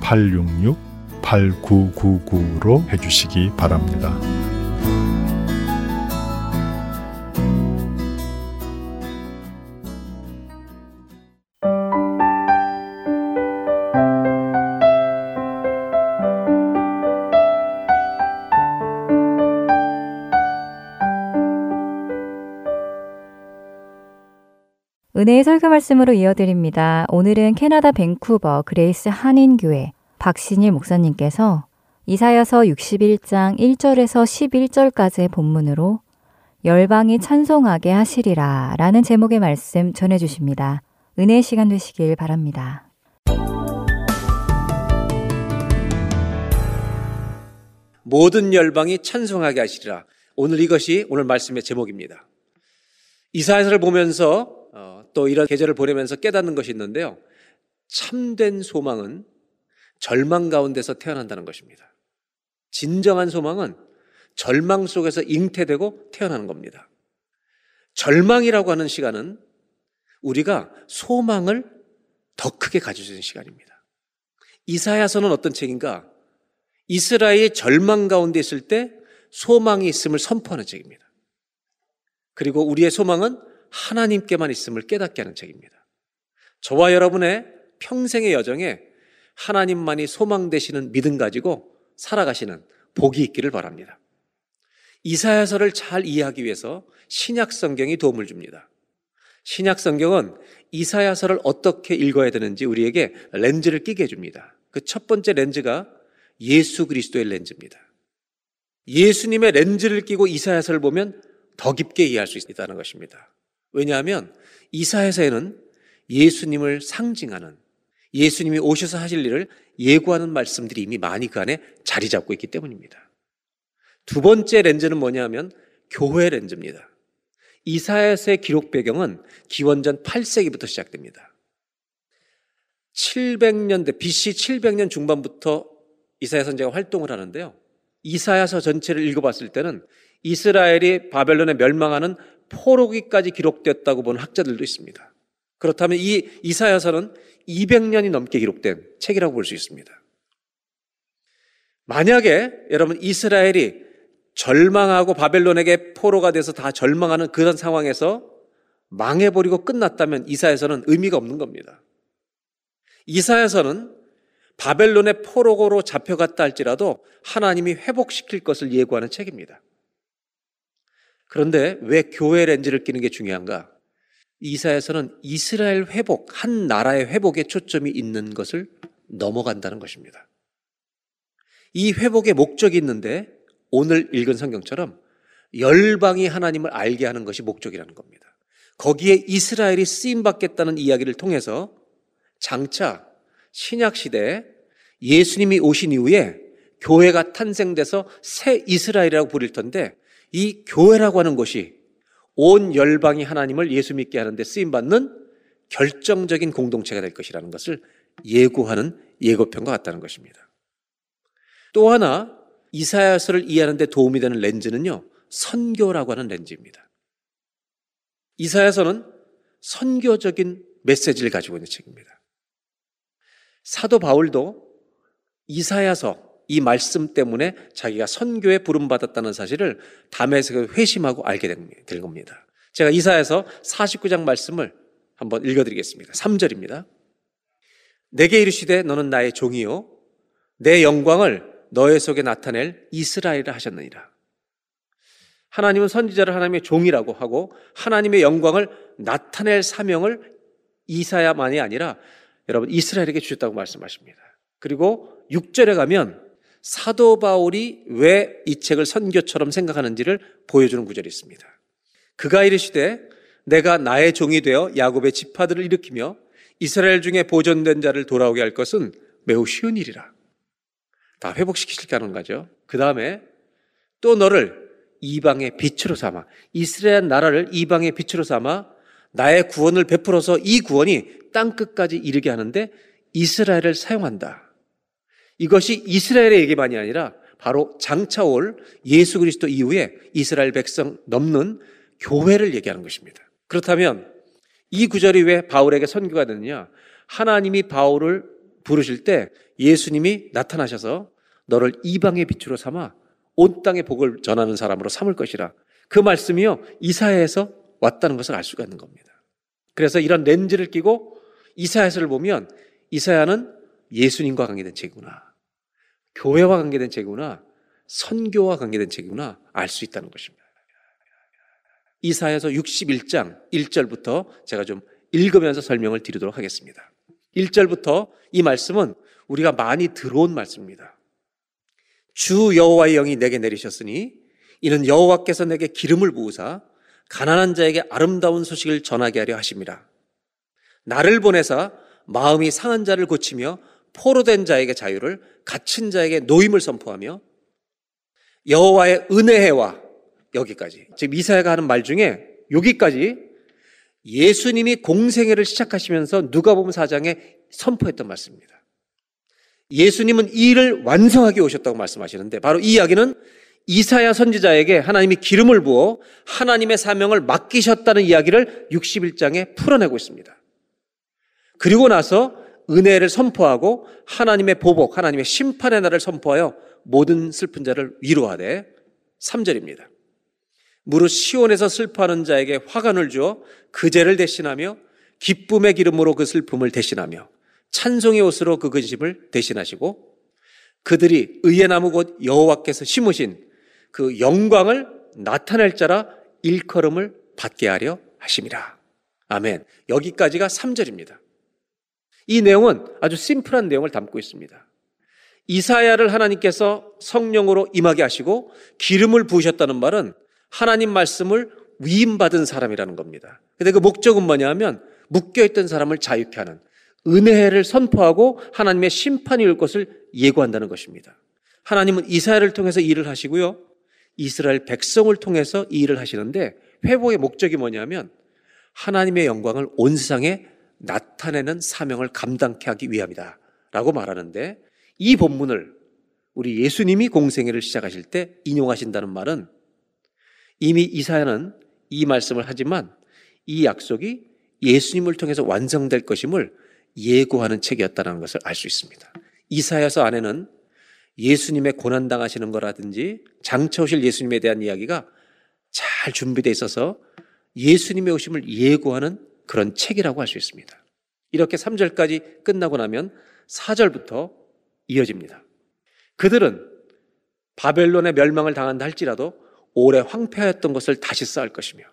E: 866-8999로 해주시기 바랍니다.
A: 은혜의 설교 말씀으로 이어드립니다. 오늘은 캐나다 밴쿠버 그레이스 한인교회 박신일 목사님께서 이사여서 61장 1절에서 11절까지의 본문으로 열방이 찬송하게 하시리라 라는 제목의 말씀 전해주십니다. 은혜의 시간 되시길 바랍니다.
F: 모든 열방이 찬송하게 하시리라. 오늘 이것이 오늘 말씀의 제목입니다. 이사야서를 보면서 또 이런 계절을 보내면서 깨닫는 것이 있는데요. 참된 소망은 절망 가운데서 태어난다는 것입니다. 진정한 소망은 절망 속에서 잉태되고 태어나는 겁니다. 절망이라고 하는 시간은 우리가 소망을 더 크게 가져주는 시간입니다. 이사야서는 어떤 책인가? 이스라엘이 절망 가운데 있을 때 소망이 있음을 선포하는 책입니다. 그리고 우리의 소망은 하나님께만 있음을 깨닫게 하는 책입니다. 저와 여러분의 평생의 여정에 하나님만이 소망되시는 믿음 가지고 살아가시는 복이 있기를 바랍니다. 이사야서를 잘 이해하기 위해서 신약 성경이 도움을 줍니다. 신약 성경은 이사야서를 어떻게 읽어야 되는지 우리에게 렌즈를 끼게 해줍니다. 그 첫 번째 렌즈가 예수 그리스도의 렌즈입니다. 예수님의 렌즈를 끼고 이사야서를 보면 더 깊게 이해할 수 있다는 것입니다. 왜냐하면 이사야서에는 예수님을 상징하는 예수님이 오셔서 하실 일을 예고하는 말씀들이 이미 많이 그 안에 자리 잡고 있기 때문입니다. 두 번째 렌즈는 뭐냐면 교회 렌즈입니다. 이사야서의 기록 배경은 기원전 8세기부터 시작됩니다. 700년대 BC 700년 중반부터 이사야 선제가 활동을 하는데요. 이사야서 전체를 읽어봤을 때는 이스라엘이 바벨론에 멸망하는 포로기까지 기록됐다고 보는 학자들도 있습니다. 그렇다면 이 이사야서는 200년이 넘게 기록된 책이라고 볼 수 있습니다. 만약에 여러분 이스라엘이 절망하고 바벨론에게 포로가 돼서 다 절망하는 그런 상황에서 망해버리고 끝났다면 이사야서는 의미가 없는 겁니다. 이사야서는 바벨론의 포로고로 잡혀갔다 할지라도 하나님이 회복시킬 것을 예고하는 책입니다. 그런데 왜 교회 렌즈를 끼는 게 중요한가? 이사에서는 이스라엘 회복, 한 나라의 회복에 초점이 있는 것을 넘어간다는 것입니다. 이 회복의 목적이 있는데 오늘 읽은 성경처럼 열방이 하나님을 알게 하는 것이 목적이라는 겁니다. 거기에 이스라엘이 쓰임 받겠다는 이야기를 통해서 장차 신약 시대에 예수님이 오신 이후에 교회가 탄생돼서 새 이스라엘이라고 부를 텐데 이 교회라고 하는 것이 온 열방이 하나님을 예수 믿게 하는데 쓰임 받는 결정적인 공동체가 될 것이라는 것을 예고하는 예고편과 같다는 것입니다. 또 하나 이사야서를 이해하는데 도움이 되는 렌즈는요 선교라고 하는 렌즈입니다. 이사야서는 선교적인 메시지를 가지고 있는 책입니다. 사도 바울도 이사야서 이 말씀 때문에 자기가 선교에 부름받았다는 사실을 담에서 회심하고 알게 된 겁니다. 제가 이사에서 49장 말씀을 한번 읽어드리겠습니다. 3절입니다. 내게 이르시되 너는 나의 종이요. 내 영광을 너의 속에 나타낼 이스라엘을 하셨느니라. 하나님은 선지자를 하나님의 종이라고 하고 하나님의 영광을 나타낼 사명을 이사야만이 아니라 여러분 이스라엘에게 주셨다고 말씀하십니다. 그리고 6절에 가면 사도 바울이 왜 이 책을 선교처럼 생각하는지를 보여주는 구절이 있습니다. 그가 이르시되 내가 나의 종이 되어 야곱의 지파들을 일으키며 이스라엘 중에 보존된 자를 돌아오게 할 것은 매우 쉬운 일이라. 다 회복시키실게 하는 거죠. 그 다음에 또 너를 이방의 빛으로 삼아 이스라엘 나라를 이방의 빛으로 삼아 나의 구원을 베풀어서 이 구원이 땅 끝까지 이르게 하는데 이스라엘을 사용한다. 이것이 이스라엘의얘기만이 아니라 바로 장차 올 예수 그리스도 이후에 이스라엘 백성 넘는 교회를 얘기하는 것입니다. 그렇다면 이 구절이 왜 바울에게 선교가 되느냐? 하나님이 바울을 부르실 때 예수님이 나타나셔서 너를 이방의 빛으로 삼아 온 땅의 복을 전하는 사람으로 삼을 것이라. 그 말씀이요. 이사야에서 왔다는 것을 알 수가 있는 겁니다. 그래서 이런 렌즈를 끼고 이사야서를 보면 이사야는 예수님과 관계된 책이구나. 교회와 관계된 책이구나. 선교와 관계된 책이구나. 알 수 있다는 것입니다. 이사에서 61장 1절부터 제가 좀 읽으면서 설명을 드리도록 하겠습니다. 1절부터 이 말씀은 우리가 많이 들어온 말씀입니다. 주 여호와의 영이 내게 내리셨으니 이는 여호와께서 내게 기름을 부으사 가난한 자에게 아름다운 소식을 전하게 하려 하십니다. 나를 보내사 마음이 상한 자를 고치며 포로된 자에게 자유를 갇힌 자에게 노임을 선포하며 여호와의 은혜와 여기까지 즉 이사야가 하는 말 중에 여기까지 예수님이 공생애를 시작하시면서 누가복음 4장에 선포했던 말씀입니다. 예수님은 이 일을 완성하기 오셨다고 말씀하시는데 바로 이 이야기는 이사야 선지자에게 하나님이 기름을 부어 하나님의 사명을 맡기셨다는 이야기를 61장에 풀어내고 있습니다. 그리고 나서 은혜를 선포하고 하나님의 보복, 하나님의 심판의 날을 선포하여 모든 슬픈 자를 위로하되 3절입니다. 무릇 시온에서 슬퍼하는 자에게 화관을 주어 그 죄를 대신하며 기쁨의 기름으로 그 슬픔을 대신하며 찬송의 옷으로 그 근심을 대신하시고 그들이 의의 나무 곧 여호와께서 심으신 그 영광을 나타낼 자라 일컬음을 받게 하려 하심이라. 아멘. 여기까지가 3절입니다. 이 내용은 아주 심플한 내용을 담고 있습니다. 이사야를 하나님께서 성령으로 임하게 하시고 기름을 부으셨다는 말은 하나님 말씀을 위임받은 사람이라는 겁니다. 근데 그 목적은 뭐냐면 묶여있던 사람을 자유케 하는 은혜를 선포하고 하나님의 심판이 올 것을 예고한다는 것입니다. 하나님은 이사야를 통해서 일을 하시고요. 이스라엘 백성을 통해서 일을 하시는데 회복의 목적이 뭐냐면 하나님의 영광을 온 세상에 나타내는 사명을 감당케 하기 위함이다. 라고 말하는데 이 본문을 우리 예수님이 공생회를 시작하실 때 인용하신다는 말은 이미 이사야는 이 말씀을 하지만 이 약속이 예수님을 통해서 완성될 것임을 예고하는 책이었다는 것을 알 수 있습니다. 이사야서 안에는 예수님의 고난 당하시는 거라든지 장차 오실 예수님에 대한 이야기가 잘 준비되어 있어서 예수님의 오심을 예고하는 그런 책이라고 할 수 있습니다. 이렇게 3절까지 끝나고 나면 4절부터 이어집니다. 그들은 바벨론의 멸망을 당한다 할지라도 오래 황폐하였던 것을 다시 쌓을 것이며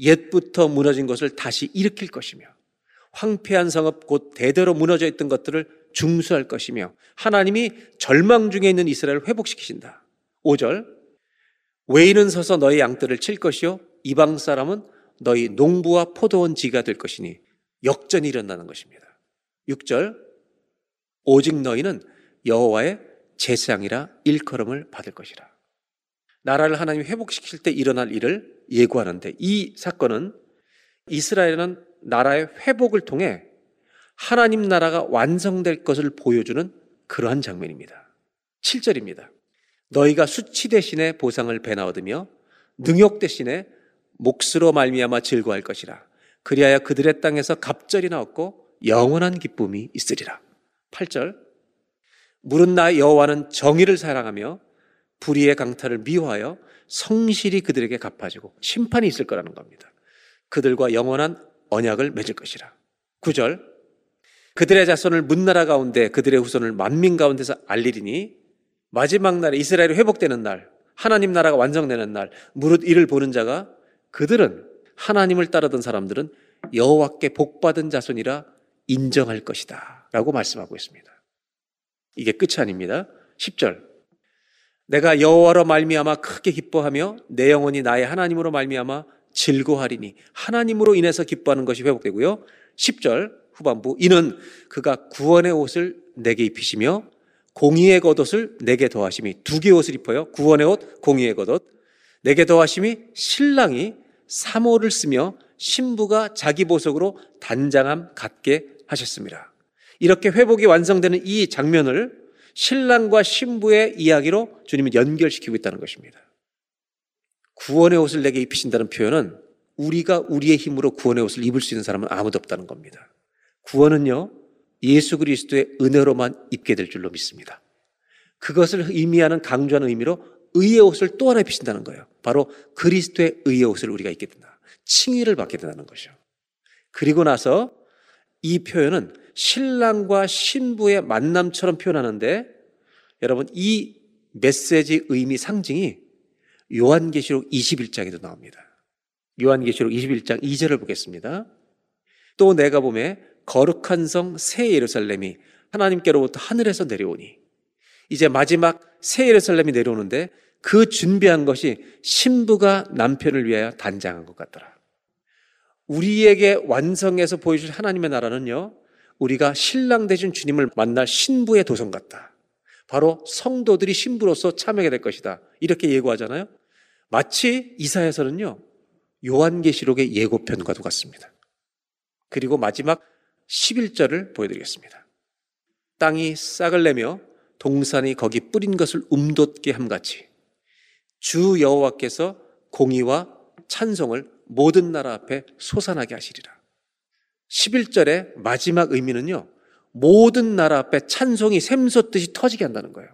F: 옛부터 무너진 것을 다시 일으킬 것이며 황폐한 성읍 곧 대대로 무너져 있던 것들을 중수할 것이며 하나님이 절망 중에 있는 이스라엘을 회복시키신다. 5절 외인은 서서 너의 양들을칠 것이요 이방 사람은 너희 농부와 포도원 지가 될 것이니 역전이 일어나는 것입니다. 6절 오직 너희는 여호와의 제사장이라 일컬음을 받을 것이라. 나라를 하나님 회복시킬 때 일어날 일을 예고하는데 이 사건은 이스라엘은 나라의 회복을 통해 하나님 나라가 완성될 것을 보여주는 그러한 장면입니다. 7절입니다. 너희가 수치 대신에 보상을 배나 얻으며 능욕 대신에 몫으로 말미암아 즐거할 것이라. 그리하여 그들의 땅에서 갑절이나 왔고 영원한 기쁨이 있으리라. 8절. 물은 나 여호와는 정의를 사랑하며 불의의 강탈을 미워하여 성실히 그들에게 갚아주고 심판이 있을 거라는 겁니다. 그들과 영원한 언약을 맺을 것이라. 9절. 그들의 자손을 문나라 가운데 그들의 후손을 만민 가운데서 알리리니 마지막 날에 이스라엘이 회복되는 날 하나님 나라가 완성되는 날 무릇 이를 보는 자가 그들은 하나님을 따르던 사람들은 여호와께 복받은 자손이라 인정할 것이다. 라고 말씀하고 있습니다. 이게 끝이 아닙니다. 10절. 내가 여호와로 말미암아 크게 기뻐하며 내 영혼이 나의 하나님으로 말미암아 즐거하리니 하나님으로 인해서 기뻐하는 것이 회복되고요. 10절 후반부 이는 그가 구원의 옷을 내게 입히시며 공의의 겉옷을 내게 더하심이 두개 옷을 입어요. 구원의 옷, 공의의 겉옷. 내게 더하심이 신랑이 사모를 쓰며 신부가 자기 보석으로 단장함 갖게 하셨습니다. 이렇게 회복이 완성되는 이 장면을 신랑과 신부의 이야기로 주님은 연결시키고 있다는 것입니다. 구원의 옷을 내게 입히신다는 표현은 우리가 우리의 힘으로 구원의 옷을 입을 수 있는 사람은 아무도 없다는 겁니다. 구원은요, 예수 그리스도의 은혜로만 입게 될 줄로 믿습니다. 그것을 의미하는 강조하는 의미로 의의 옷을 또 하나 입히신다는 거예요. 바로 그리스도의 의의 옷을 우리가 입게 된다. 칭의를 받게 된다는 것이죠. 그리고 나서 이 표현은 신랑과 신부의 만남처럼 표현하는데 여러분 이 메시지의 미 상징이 요한계시록 21장에도 나옵니다. 요한계시록 21장 2절을 보겠습니다. 또 내가 보매 거룩한 성 새 예루살렘이 하나님께로부터 하늘에서 내려오니 이제 마지막 새 예루살렘이 내려오는데 그 준비한 것이 신부가 남편을 위하여 단장한 것 같더라. 우리에게 완성해서 보여줄 하나님의 나라는요, 우리가 신랑 대신 주님을 만날 신부의 도성 같다. 바로 성도들이 신부로서 참여하게 될 것이다. 이렇게 예고하잖아요. 마치 이사에서는요, 요한계시록의 예고편과도 같습니다. 그리고 마지막 11절을 보여드리겠습니다. 땅이 싹을 내며 동산이 거기 뿌린 것을 움돋게 함같이 주 여호와께서 공의와 찬송을 모든 나라 앞에 솟아나게 하시리라. 11절의 마지막 의미는요. 모든 나라 앞에 찬송이 샘솟듯이 터지게 한다는 거예요.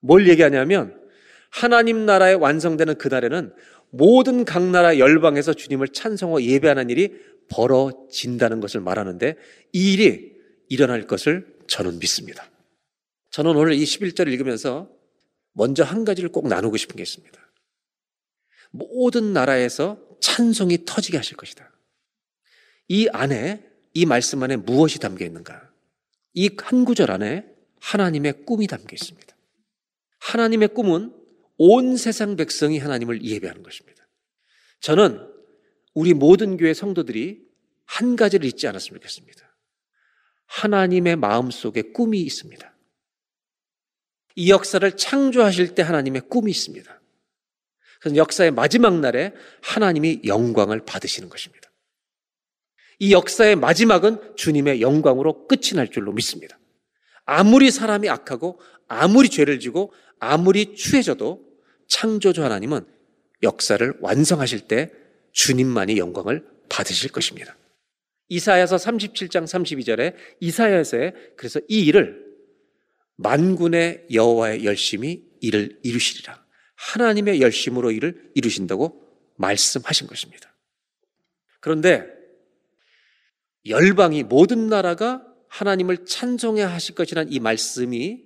F: 뭘 얘기하냐면 하나님 나라에 완성되는 그날에는 모든 각 나라 열방에서 주님을 찬송하고 예배하는 일이 벌어진다는 것을 말하는데 이 일이 일어날 것을 저는 믿습니다. 저는 오늘 이 11절을 읽으면서 먼저 한 가지를 꼭 나누고 싶은 게 있습니다. 모든 나라에서 찬송이 터지게 하실 것이다. 이 안에, 이 말씀 안에 무엇이 담겨 있는가? 이 한 구절 안에 하나님의 꿈이 담겨 있습니다. 하나님의 꿈은 온 세상 백성이 하나님을 예배하는 것입니다. 저는 우리 모든 교회 성도들이 한 가지를 잊지 않았으면 좋겠습니다. 하나님의 마음 속에 꿈이 있습니다. 이 역사를 창조하실 때 하나님의 꿈이 있습니다. 그래서 역사의 마지막 날에 하나님이 영광을 받으시는 것입니다. 이 역사의 마지막은 주님의 영광으로 끝이 날 줄로 믿습니다. 아무리 사람이 악하고 아무리 죄를 지고 아무리 추해져도 창조주 하나님은 역사를 완성하실 때 주님만이 영광을 받으실 것입니다. 이사야서 37장 32절에 이사야서에 그래서 이 일을 만군의 여호와의 열심이 이를 이루시리라. 하나님의 열심으로 이를 이루신다고 말씀하신 것입니다. 그런데 열방이 모든 나라가 하나님을 찬송해 하실 것이란 이 말씀이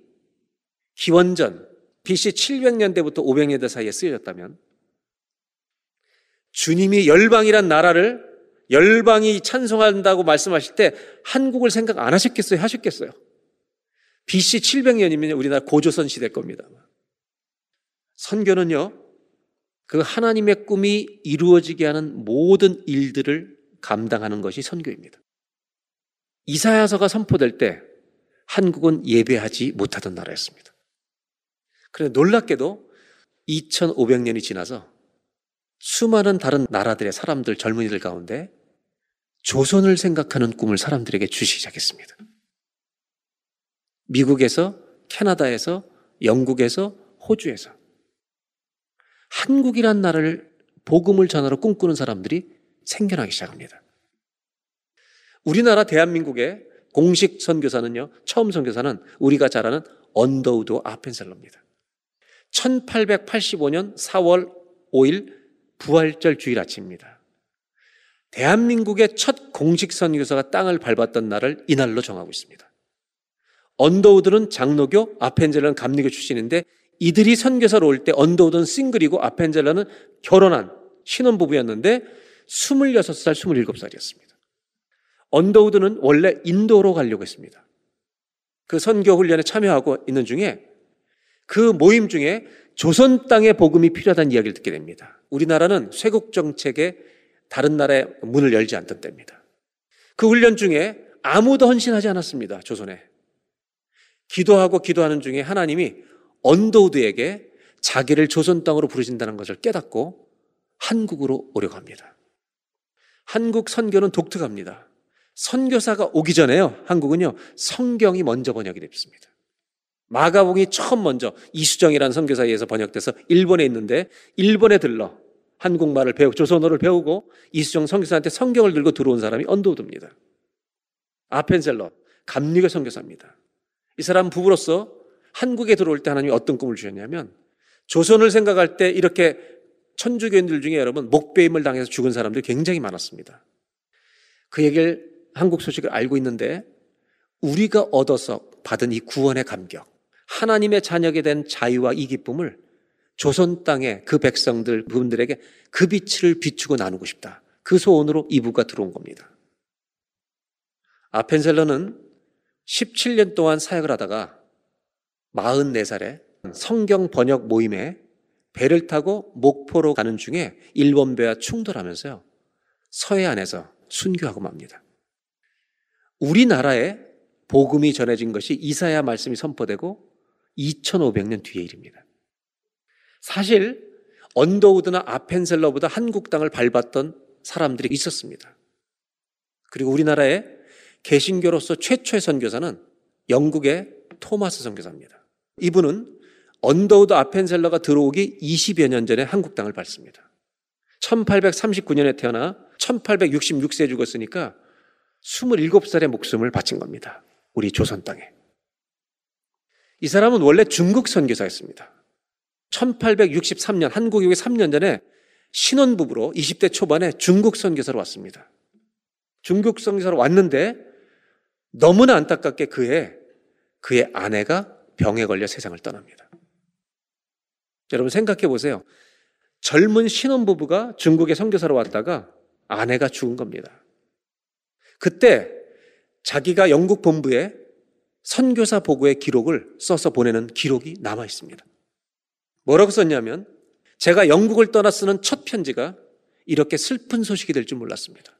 F: 기원전 BC 700년대부터 500년대 사이에 쓰여졌다면 주님이 열방이란 나라를 열방이 찬송한다고 말씀하실 때 한국을 생각 안 하셨겠어요? 하셨겠어요? BC 700년이면 우리나라 고조선 시대 겁니다. 선교는요, 그 하나님의 꿈이 이루어지게 하는 모든 일들을 감당하는 것이 선교입니다. 이사야서가 선포될 때 한국은 예배하지 못하던 나라였습니다. 그런데 놀랍게도 2500년이 지나서 수많은 다른 나라들의 사람들, 젊은이들 가운데 조선을 생각하는 꿈을 사람들에게 주시기 시작했습니다. 미국에서, 캐나다에서, 영국에서, 호주에서. 한국이란 나라를 복음을 전하러 꿈꾸는 사람들이 생겨나기 시작합니다. 우리나라 대한민국의 공식 선교사는요, 처음 선교사는 우리가 잘 아는 언더우드 아펜셀러입니다. 1885년 4월 5일 부활절 주일 아침입니다. 대한민국의 첫 공식 선교사가 땅을 밟았던 날을 이날로 정하고 있습니다. 언더우드는 장로교, 아펜젤라는 감리교 출신인데 이들이 선교사로 올 때 언더우드는 싱글이고 아펜젤라는 결혼한 신혼부부였는데 26살, 27살이었습니다. 언더우드는 원래 인도로 가려고 했습니다. 그 선교 훈련에 참여하고 있는 중에 그 모임 중에 조선 땅의 복음이 필요하다는 이야기를 듣게 됩니다. 우리나라는 쇄국 정책에 다른 나라의 문을 열지 않던 때입니다. 그 훈련 중에 아무도 헌신하지 않았습니다. 조선에. 기도하고 기도하는 중에 하나님이 언더우드에게 자기를 조선 땅으로 부르신다는 것을 깨닫고 한국으로 오려고 합니다. 한국 선교는 독특합니다. 선교사가 오기 전에요. 한국은요. 성경이 먼저 번역이 됐습니다 마가복이 처음 먼저 이수정이라는 선교사에 서 번역돼서 일본에 있는데 일본에 들러 한국말을 배우 고 조선어를 배우고 이수정 선교사한테 성경을 들고 들어온 사람이 언더우드입니다. 아펜셀러 감리교 선교사입니다. 이 사람 부부로서 한국에 들어올 때 하나님이 어떤 꿈을 주셨냐면 조선을 생각할 때 이렇게 천주교인들 중에 여러분 목배임을 당해서 죽은 사람들이 굉장히 많았습니다. 그 얘기를 한국 소식을 알고 있는데 우리가 얻어서 받은 이 구원의 감격, 하나님의 자녀게 된 자유와 이 기쁨을 조선 땅의그 백성들 그분들에게 그 빛을 비추고 나누고 싶다. 그 소원으로 이부가 들어온 겁니다. 아펜셀러는 17년 동안 사역을 하다가 44살에 성경 번역 모임에 배를 타고 목포로 가는 중에 일본 배와 충돌하면서요. 서해안에서 순교하고 맙니다. 우리나라에 복음이 전해진 것이 이사야 말씀이 선포되고 2500년 뒤의 일입니다. 사실 언더우드나 아펜셀러보다 한국 땅을 밟았던 사람들이 있었습니다. 그리고 우리나라에 개신교로서 최초의 선교사는 영국의 토마스 선교사입니다. 이분은 언더우드 아펜셀러가 들어오기 20여 년 전에 한국 땅을 밟습니다. 1839년에 태어나 1866세에 죽었으니까 27살의 목숨을 바친 겁니다. 우리 조선 땅에. 이 사람은 원래 중국 선교사였습니다. 1863년 한국에 오기 3년 전에 신혼부부로 20대 초반에 중국 선교사로 왔습니다. 중국 선교사로 왔는데 너무나 안타깝게 그해 그의 아내가 병에 걸려 세상을 떠납니다. 여러분 생각해 보세요. 젊은 신혼부부가 중국에 선교사로 왔다가 아내가 죽은 겁니다. 그때 자기가 영국 본부에 선교사 보고의 기록을 써서 보내는 기록이 남아 있습니다. 뭐라고 썼냐면 제가 영국을 떠나 쓰는 첫 편지가 이렇게 슬픈 소식이 될 줄 몰랐습니다.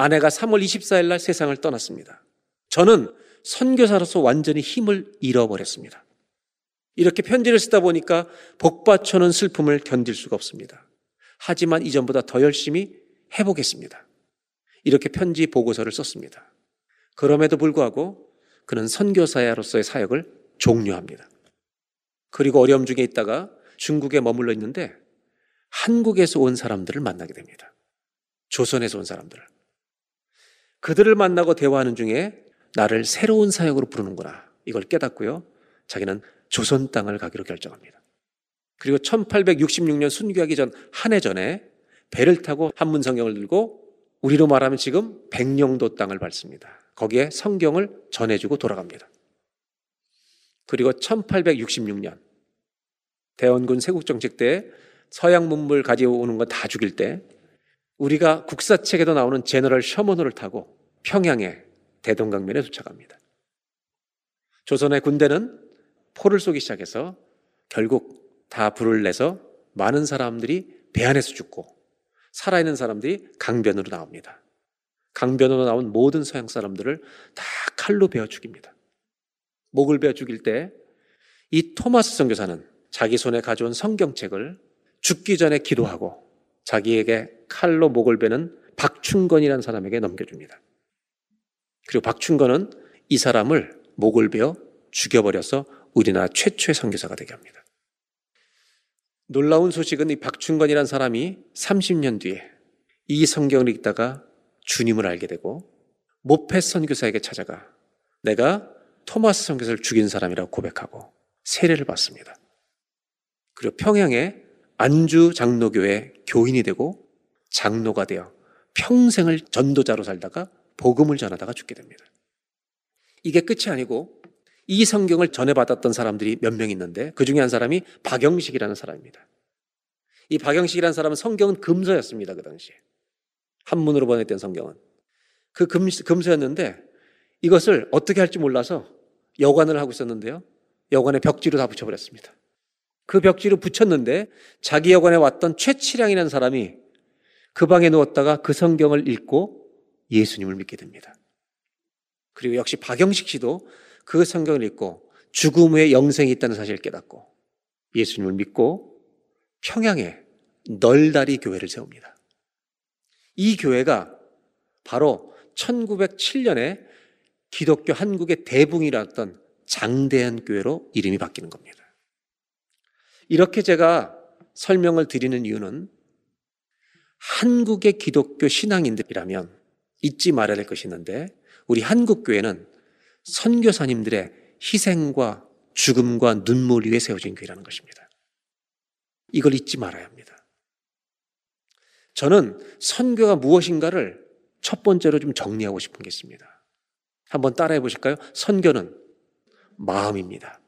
F: 아내가 3월 24일 날 세상을 떠났습니다. 저는 선교사로서 완전히 힘을 잃어버렸습니다. 이렇게 편지를 쓰다 보니까 복받쳐는 슬픔을 견딜 수가 없습니다. 하지만 이전보다 더 열심히 해보겠습니다. 이렇게 편지 보고서를 썼습니다. 그럼에도 불구하고 그는 선교사야로서의 사역을 종료합니다. 그리고 어려움 중에 있다가 중국에 머물러 있는데 한국에서 온 사람들을 만나게 됩니다. 조선에서 온 사람들을. 그들을 만나고 대화하는 중에 나를 새로운 사역으로 부르는구나. 이걸 깨닫고요. 자기는 조선 땅을 가기로 결정합니다. 그리고 1866년 순교하기 전 한 해 전에 배를 타고 한문 성경을 들고 우리로 말하면 지금 백령도 땅을 밟습니다. 거기에 성경을 전해주고 돌아갑니다. 그리고 1866년 대원군 세국정책 때 서양 문물 가져오는 거 다 죽일 때 우리가 국사책에도 나오는 제너럴 셔먼호를 타고 평양의 대동강면에 도착합니다. 조선의 군대는 포를 쏘기 시작해서 결국 다 불을 내서 많은 사람들이 배 안에서 죽고 살아있는 사람들이 강변으로 나옵니다. 강변으로 나온 모든 서양 사람들을 다 칼로 베어 죽입니다. 목을 베어 죽일 때 이 토마스 선교사는 자기 손에 가져온 성경책을 죽기 전에 기도하고 자기에게 칼로 목을 베는 박춘건이라는 사람에게 넘겨줍니다. 그리고 박충건은 이 사람을 목을 베어 죽여버려서 우리나라 최초의 선교사가 되게 합니다. 놀라운 소식은 이 박충건이라는 사람이 30년 뒤에 이 성경을 읽다가 주님을 알게 되고 모패 선교사에게 찾아가 내가 토마스 선교사를 죽인 사람이라고 고백하고 세례를 받습니다. 그리고 평양에 안주 장로교회 교인이 되고 장로가 되어 평생을 전도자로 살다가 복음을 전하다가 죽게 됩니다. 이게 끝이 아니고 이 성경을 전해받았던 사람들이 몇 명 있는데 그 중에 한 사람이 박영식이라는 사람입니다. 이 박영식이라는 사람은 성경은 금서였습니다. 그 당시에. 한문으로 번역된 성경은. 그 금, 금서였는데 이것을 어떻게 할지 몰라서 여관을 하고 있었는데요. 여관에 벽지로 다 붙여버렸습니다. 그벽지를 붙였는데 자기 여관에 왔던 최치량이라는 사람이 그 방에 누웠다가 그 성경을 읽고 예수님을 믿게 됩니다. 그리고 역시 박영식 씨도 그 성경을 읽고 죽음 후에 영생이 있다는 사실을 깨닫고 예수님을 믿고 평양에 널다리 교회를 세웁니다. 이 교회가 바로 1907년에 기독교 한국의 대붕이라던 장대한 교회로 이름이 바뀌는 겁니다. 이렇게 제가 설명을 드리는 이유는 한국의 기독교 신앙인들이라면 잊지 말아야 될 것이 있는데 우리 한국교회는 선교사님들의 희생과 죽음과 눈물 위에 세워진 교회라는 것입니다. 이걸 잊지 말아야 합니다. 저는 선교가 무엇인가를 첫 번째로 좀 정리하고 싶은 게 있습니다. 한번 따라해 보실까요? 선교는 마음입니다.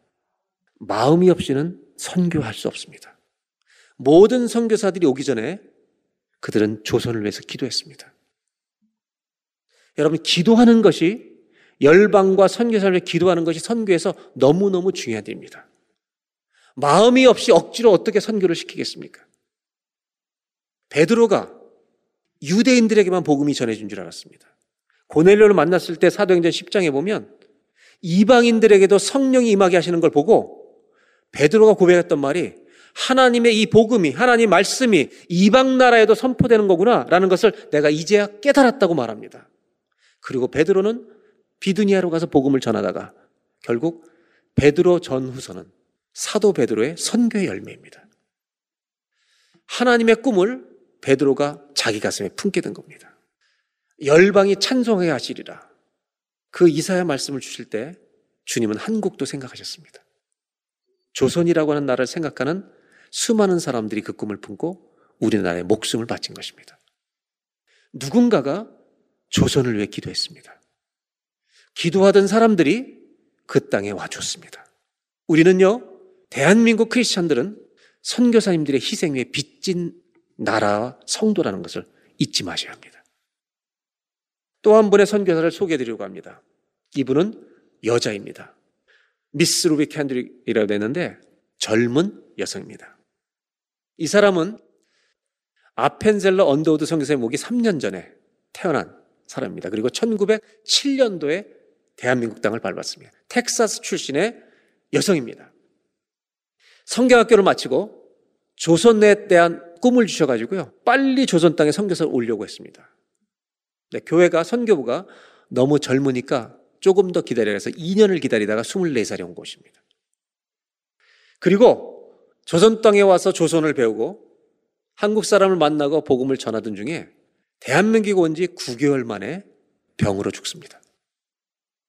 F: 마음이 없이는 선교할 수 없습니다. 모든 선교사들이 오기 전에 그들은 조선을 위해서 기도했습니다. 여러분 기도하는 것이 열방과 선교사를 기도하는 것이 선교에서 너무너무 중요한 일입니다. 마음이 없이 억지로 어떻게 선교를 시키겠습니까? 베드로가 유대인들에게만 복음이 전해진 줄 알았습니다. 고넬료를 만났을 때 사도행전 10장에 보면 이방인들에게도 성령이 임하게 하시는 걸 보고 베드로가 고백했던 말이 하나님의 이 복음이 하나님 말씀이 이방 나라에도 선포되는 거구나라는 것을 내가 이제야 깨달았다고 말합니다. 그리고 베드로는 비두니아로 가서 복음을 전하다가 결국 베드로 전후서는 사도 베드로의 선교의 열매입니다. 하나님의 꿈을 베드로가 자기 가슴에 품게 된 겁니다. 열방이 찬송해 야 하시리라. 그 이사야 말씀을 주실 때 주님은 한국도 생각하셨습니다. 조선이라고 하는 나라를 생각하는 수많은 사람들이 그 꿈을 품고 우리나라의 목숨을 바친 것입니다. 누군가가 조선을 위해 기도했습니다. 기도하던 사람들이 그 땅에 와줬습니다. 우리는요, 대한민국 크리스천들은 선교사님들의 희생 위에 빚진 나라와 성도라는 것을 잊지 마셔야 합니다. 또 한 분의 선교사를 소개해 드리려고 합니다. 이분은 여자입니다. 미스 루비 캔드릭이라고 되는데 젊은 여성입니다. 이 사람은 아펜젤러 언더우드 선교사의 목이 3년 전에 태어난 사람입니다. 그리고 1907년도에 대한민국 땅을 밟았습니다. 텍사스 출신의 여성입니다. 성경학교를 마치고 조선에 대한 꿈을 주셔가지고요. 빨리 조선 땅에 선교사를 오려고 했습니다. 네, 교회가 선교부가 너무 젊으니까 조금 더 기다려서 야해 2년을 기다리다가 24살에 온것입니다 그리고 조선 땅에 와서 조선을 배우고 한국 사람을 만나고 복음을 전하던 중에 대한민국 온지 9개월 만에 병으로 죽습니다.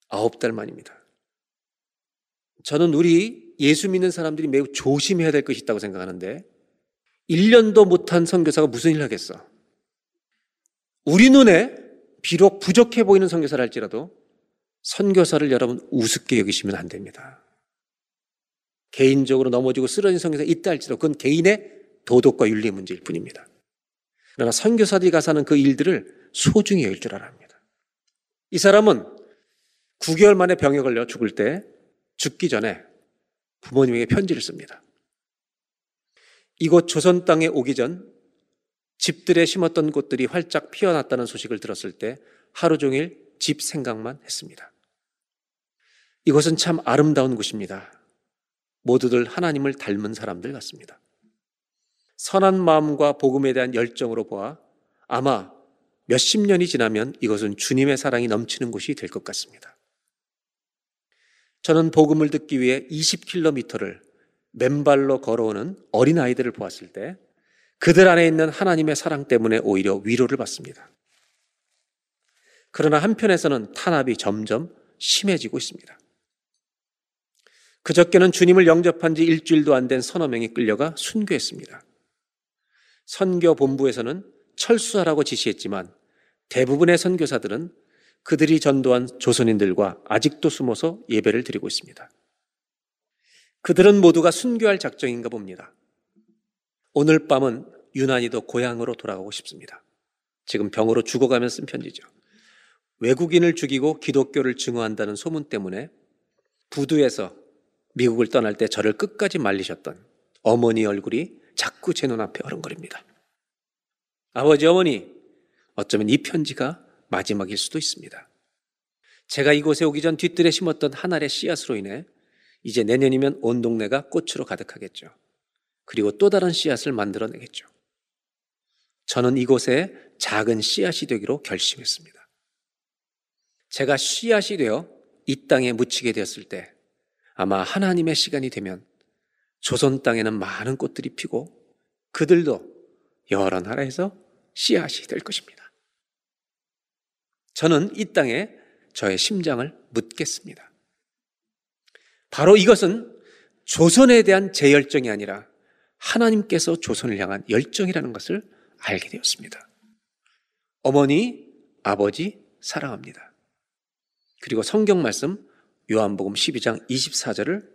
F: 아홉 달 만입니다. 저는 우리 예수 믿는 사람들이 매우 조심해야 될 것이 있다고 생각하는데 1년도 못한 선교사가 무슨 일을 하겠어? 우리 눈에 비록 부족해 보이는 선교사를 할지라도 선교사를 여러분 우습게 여기시면 안 됩니다. 개인적으로 넘어지고 쓰러진 성에서 있다 할지라도 그건 개인의 도덕과 윤리 문제일 뿐입니다. 그러나 선교사들이 가서 는그 일들을 소중히 여길 줄 알아야 합니다. 이 사람은 9개월 만에 병에 걸려 죽을 때 죽기 전에 부모님에게 편지를 씁니다. 이곳 조선 땅에 오기 전 집들에 심었던 꽃들이 활짝 피어났다는 소식을 들었을 때 하루 종일 집 생각만 했습니다. 이것은 참 아름다운 곳입니다. 모두들 하나님을 닮은 사람들 같습니다. 선한 마음과 복음에 대한 열정으로 보아 아마 몇십 년이 지나면 이것은 주님의 사랑이 넘치는 곳이 될 것 같습니다. 저는 복음을 듣기 위해 20km를 맨발로 걸어오는 어린아이들을 보았을 때 그들 안에 있는 하나님의 사랑 때문에 오히려 위로를 받습니다. 그러나 한편에서는 탄압이 점점 심해지고 있습니다. 그저께는 주님을 영접한 지 일주일도 안 된 서너 명이 끌려가 순교했습니다. 선교 본부에서는 철수하라고 지시했지만 대부분의 선교사들은 그들이 전도한 조선인들과 아직도 숨어서 예배를 드리고 있습니다. 그들은 모두가 순교할 작정인가 봅니다. 오늘 밤은 유난히도 고향으로 돌아가고 싶습니다. 지금 병으로 죽어가면 쓴 편지죠. 외국인을 죽이고 기독교를 증오한다는 소문 때문에 부두에서 미국을 떠날 때 저를 끝까지 말리셨던 어머니 얼굴이 자꾸 제 눈앞에 어른거립니다. 아버지, 어머니, 어쩌면 이 편지가 마지막일 수도 있습니다. 제가 이곳에 오기 전 뒤뜰에 심었던 한 알의 씨앗으로 인해 이제 내년이면 온 동네가 꽃으로 가득하겠죠. 그리고 또 다른 씨앗을 만들어내겠죠. 저는 이곳에 작은 씨앗이 되기로 결심했습니다. 제가 씨앗이 되어 이 땅에 묻히게 되었을 때 아마 하나님의 시간이 되면 조선 땅에는 많은 꽃들이 피고 그들도 여러 나라에서 씨앗이 될 것입니다. 저는 이 땅에 저의 심장을 묻겠습니다. 바로 이것은 조선에 대한 제 열정이 아니라 하나님께서 조선을 향한 열정이라는 것을 알게 되었습니다. 어머니, 아버지 사랑합니다. 그리고 성경 말씀 요한복음 12장 24절을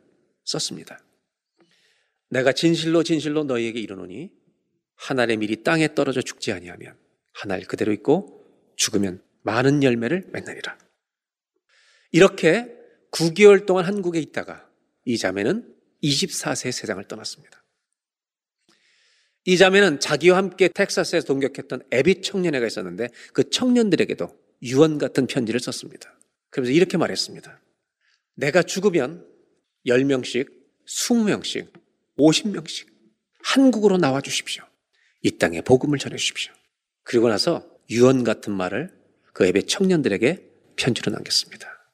F: 썼습니다. 내가 진실로 진실로 너희에게 이르노니 한 알의 밀이 땅에 떨어져 죽지 아니하면 한 알 그대로 있고 죽으면 많은 열매를 맺느니라. 이렇게 9개월 동안 한국에 있다가 이 자매는 2 4세 세상을 떠났습니다. 이 자매는 자기와 함께 텍사스에서 동격했던 에비 청년회가 있었는데 그 청년들에게도 유언 같은 편지를 썼습니다. 그러면서 이렇게 말했습니다. 내가 죽으면 10명씩, 20명씩, 50명씩 한국으로 나와 주십시오. 이 땅에 복음을 전해 주십시오. 그리고 나서 유언 같은 말을 그 앱의 청년들에게 편지로 남겼습니다.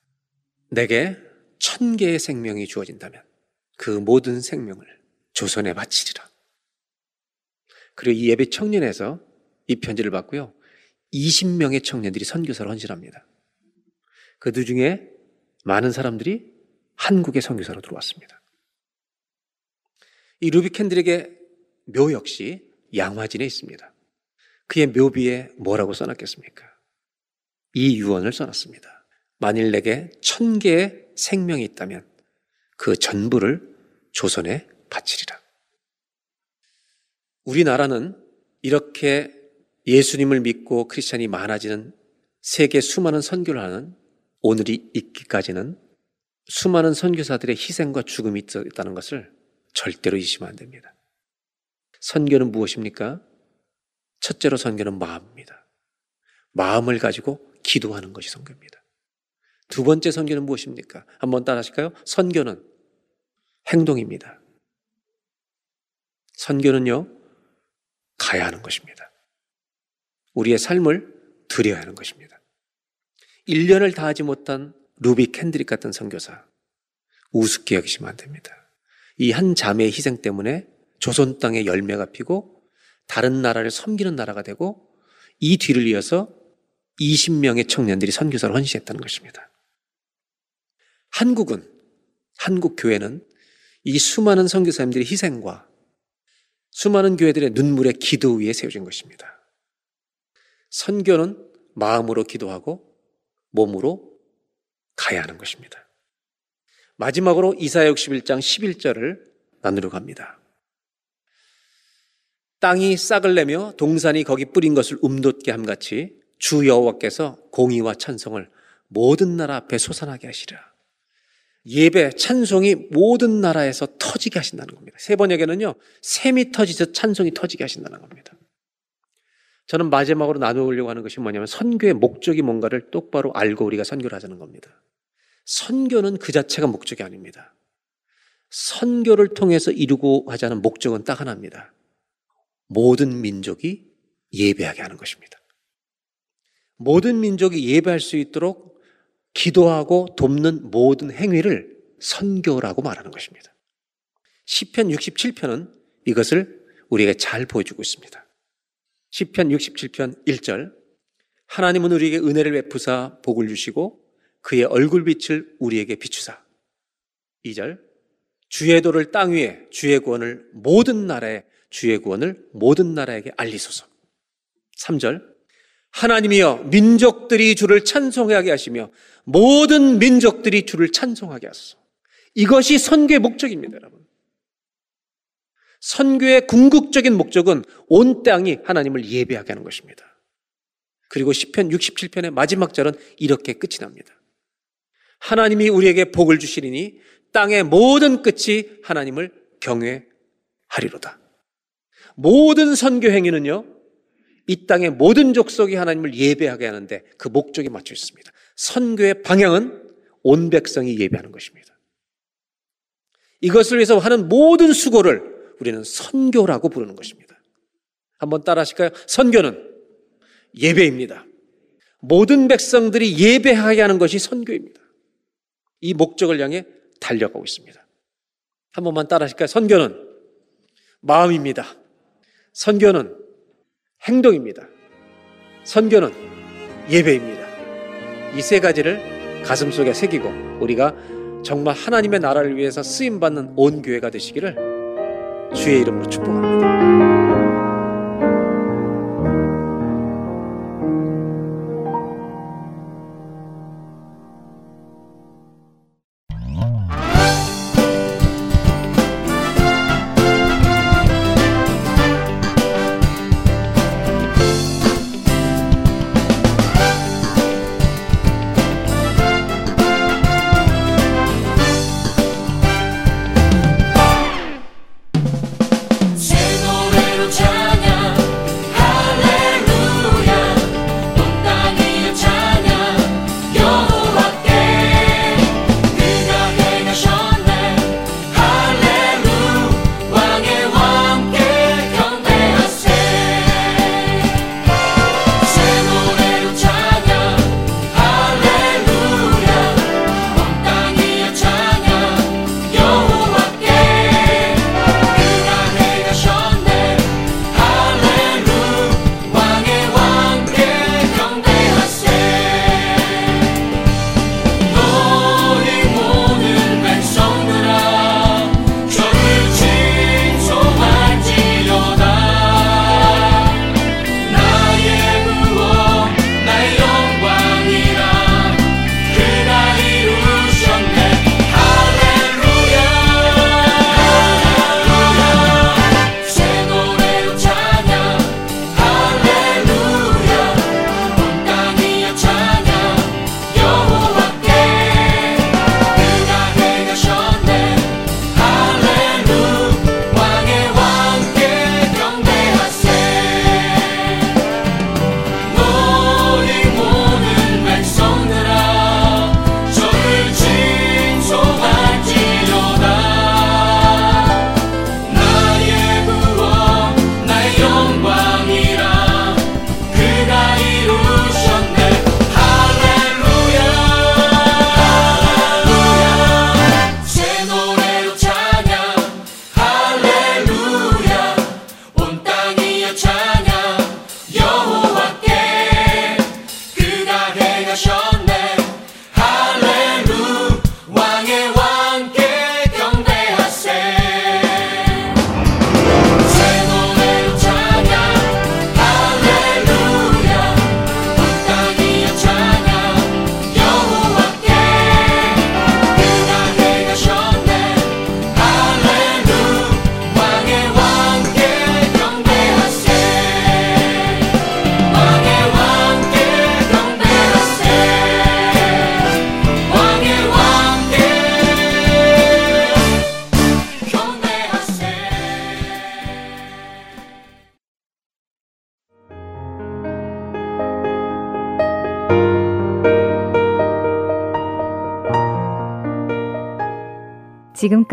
F: 내게 천 개의 생명이 주어진다면 그 모든 생명을 조선에 바치리라. 그리고 이 예배 청년에서 이 편지를 받고요. 20명의 청년들이 선교사로 헌신합니다. 그들 중에 많은 사람들이 한국의 선교사로 들어왔습니다. 이 루비 캔들에게 묘 역시 양화진에 있습니다. 그의 묘비에 뭐라고 써놨겠습니까? 이 유언을 써놨습니다. 만일 내게 천 개의 생명이 있다면 그 전부를 조선에 바치리라. 우리나라는 이렇게 예수님을 믿고 크리스천이 많아지는 세계 수많은 선교를 하는 오늘이 있기까지는 수많은 선교사들의 희생과 죽음이 있다는 것을 절대로 잊으시면 안 됩니다. 선교는 무엇입니까? 첫째로 선교는 마음입니다. 마음을 가지고 기도하는 것이 선교입니다. 두 번째 선교는 무엇입니까? 한번 따라 하실까요? 선교는 행동입니다. 선교는요, 가야 하는 것입니다. 우리의 삶을 드려야 하는 것입니다. 1년을 다하지 못한 루비 캔드릭 같은 선교사 우습게 여기시면 안 됩니다. 이 한 자매의 희생 때문에 조선 땅에 열매가 피고 다른 나라를 섬기는 나라가 되고 이 뒤를 이어서 20명의 청년들이 선교사를 헌신했다는 것입니다. 한국은 한국 교회는 이 수많은 선교사님들의 희생과 수많은 교회들의 눈물의 기도 위에 세워진 것입니다. 선교는 마음으로 기도하고 몸으로 가야 하는 것입니다. 마지막으로 이사야 61장 11절을 나누려갑니다 땅이 싹을 내며 동산이 거기 뿌린 것을 움돋게 함같이 주 여호와께서 공의와 찬송을 모든 나라 앞에 솟아나게 하시라. 예배, 찬송이 모든 나라에서 터지게 하신다는 겁니다. 세 번역에는요, 샘이 터지듯 찬송이 터지게 하신다는 겁니다. 저는 마지막으로 나누려고 하는 것이 뭐냐면 선교의 목적이 뭔가를 똑바로 알고 우리가 선교를 하자는 겁니다. 선교는 그 자체가 목적이 아닙니다. 선교를 통해서 이루고 하자는 목적은 딱 하나입니다. 모든 민족이 예배하게 하는 것입니다. 모든 민족이 예배할 수 있도록 기도하고 돕는 모든 행위를 선교라고 말하는 것입니다. 시편 67편은 이것을 우리에게 잘 보여주고 있습니다. 10편 67편 1절. 하나님은 우리에게 은혜를 베푸사 복을 주시고 그의 얼굴빛을 우리에게 비추사. 2절. 주의 도를 땅 위에 주의 구원을 모든 나라에 주의 구원을 모든 나라에게 알리소서. 3절. 하나님이여 민족들이 주를 찬송하게 하시며 모든 민족들이 주를 찬송하게 하소서. 이것이 선교의 목적입니다, 여러분. 선교의 궁극적인 목적은 온 땅이 하나님을 예배하게 하는 것입니다. 그리고 10편 67편의 마지막 절은 이렇게 끝이 납니다. 하나님이 우리에게 복을 주시리니 땅의 모든 끝이 하나님을 경외하리로다. 모든 선교 행위는요. 이 땅의 모든 족속이 하나님을 예배하게 하는데 그 목적에 맞춰 있습니다. 선교의 방향은 온 백성이 예배하는 것입니다. 이것을 위해서 하는 모든 수고를 우리는 선교라고 부르는 것입니다. 한번 따라 하실까요? 선교는 예배입니다. 모든 백성들이 예배하게 하는 것이 선교입니다. 이 목적을 향해 달려가고 있습니다. 한 번만 따라 하실까요? 선교는 마음입니다. 선교는 행동입니다. 선교는 예배입니다. 이 세 가지를 가슴 속에 새기고 우리가 정말 하나님의 나라를 위해서 쓰임 받는 온 교회가 되시기를 주의 이름으로 축복합니다.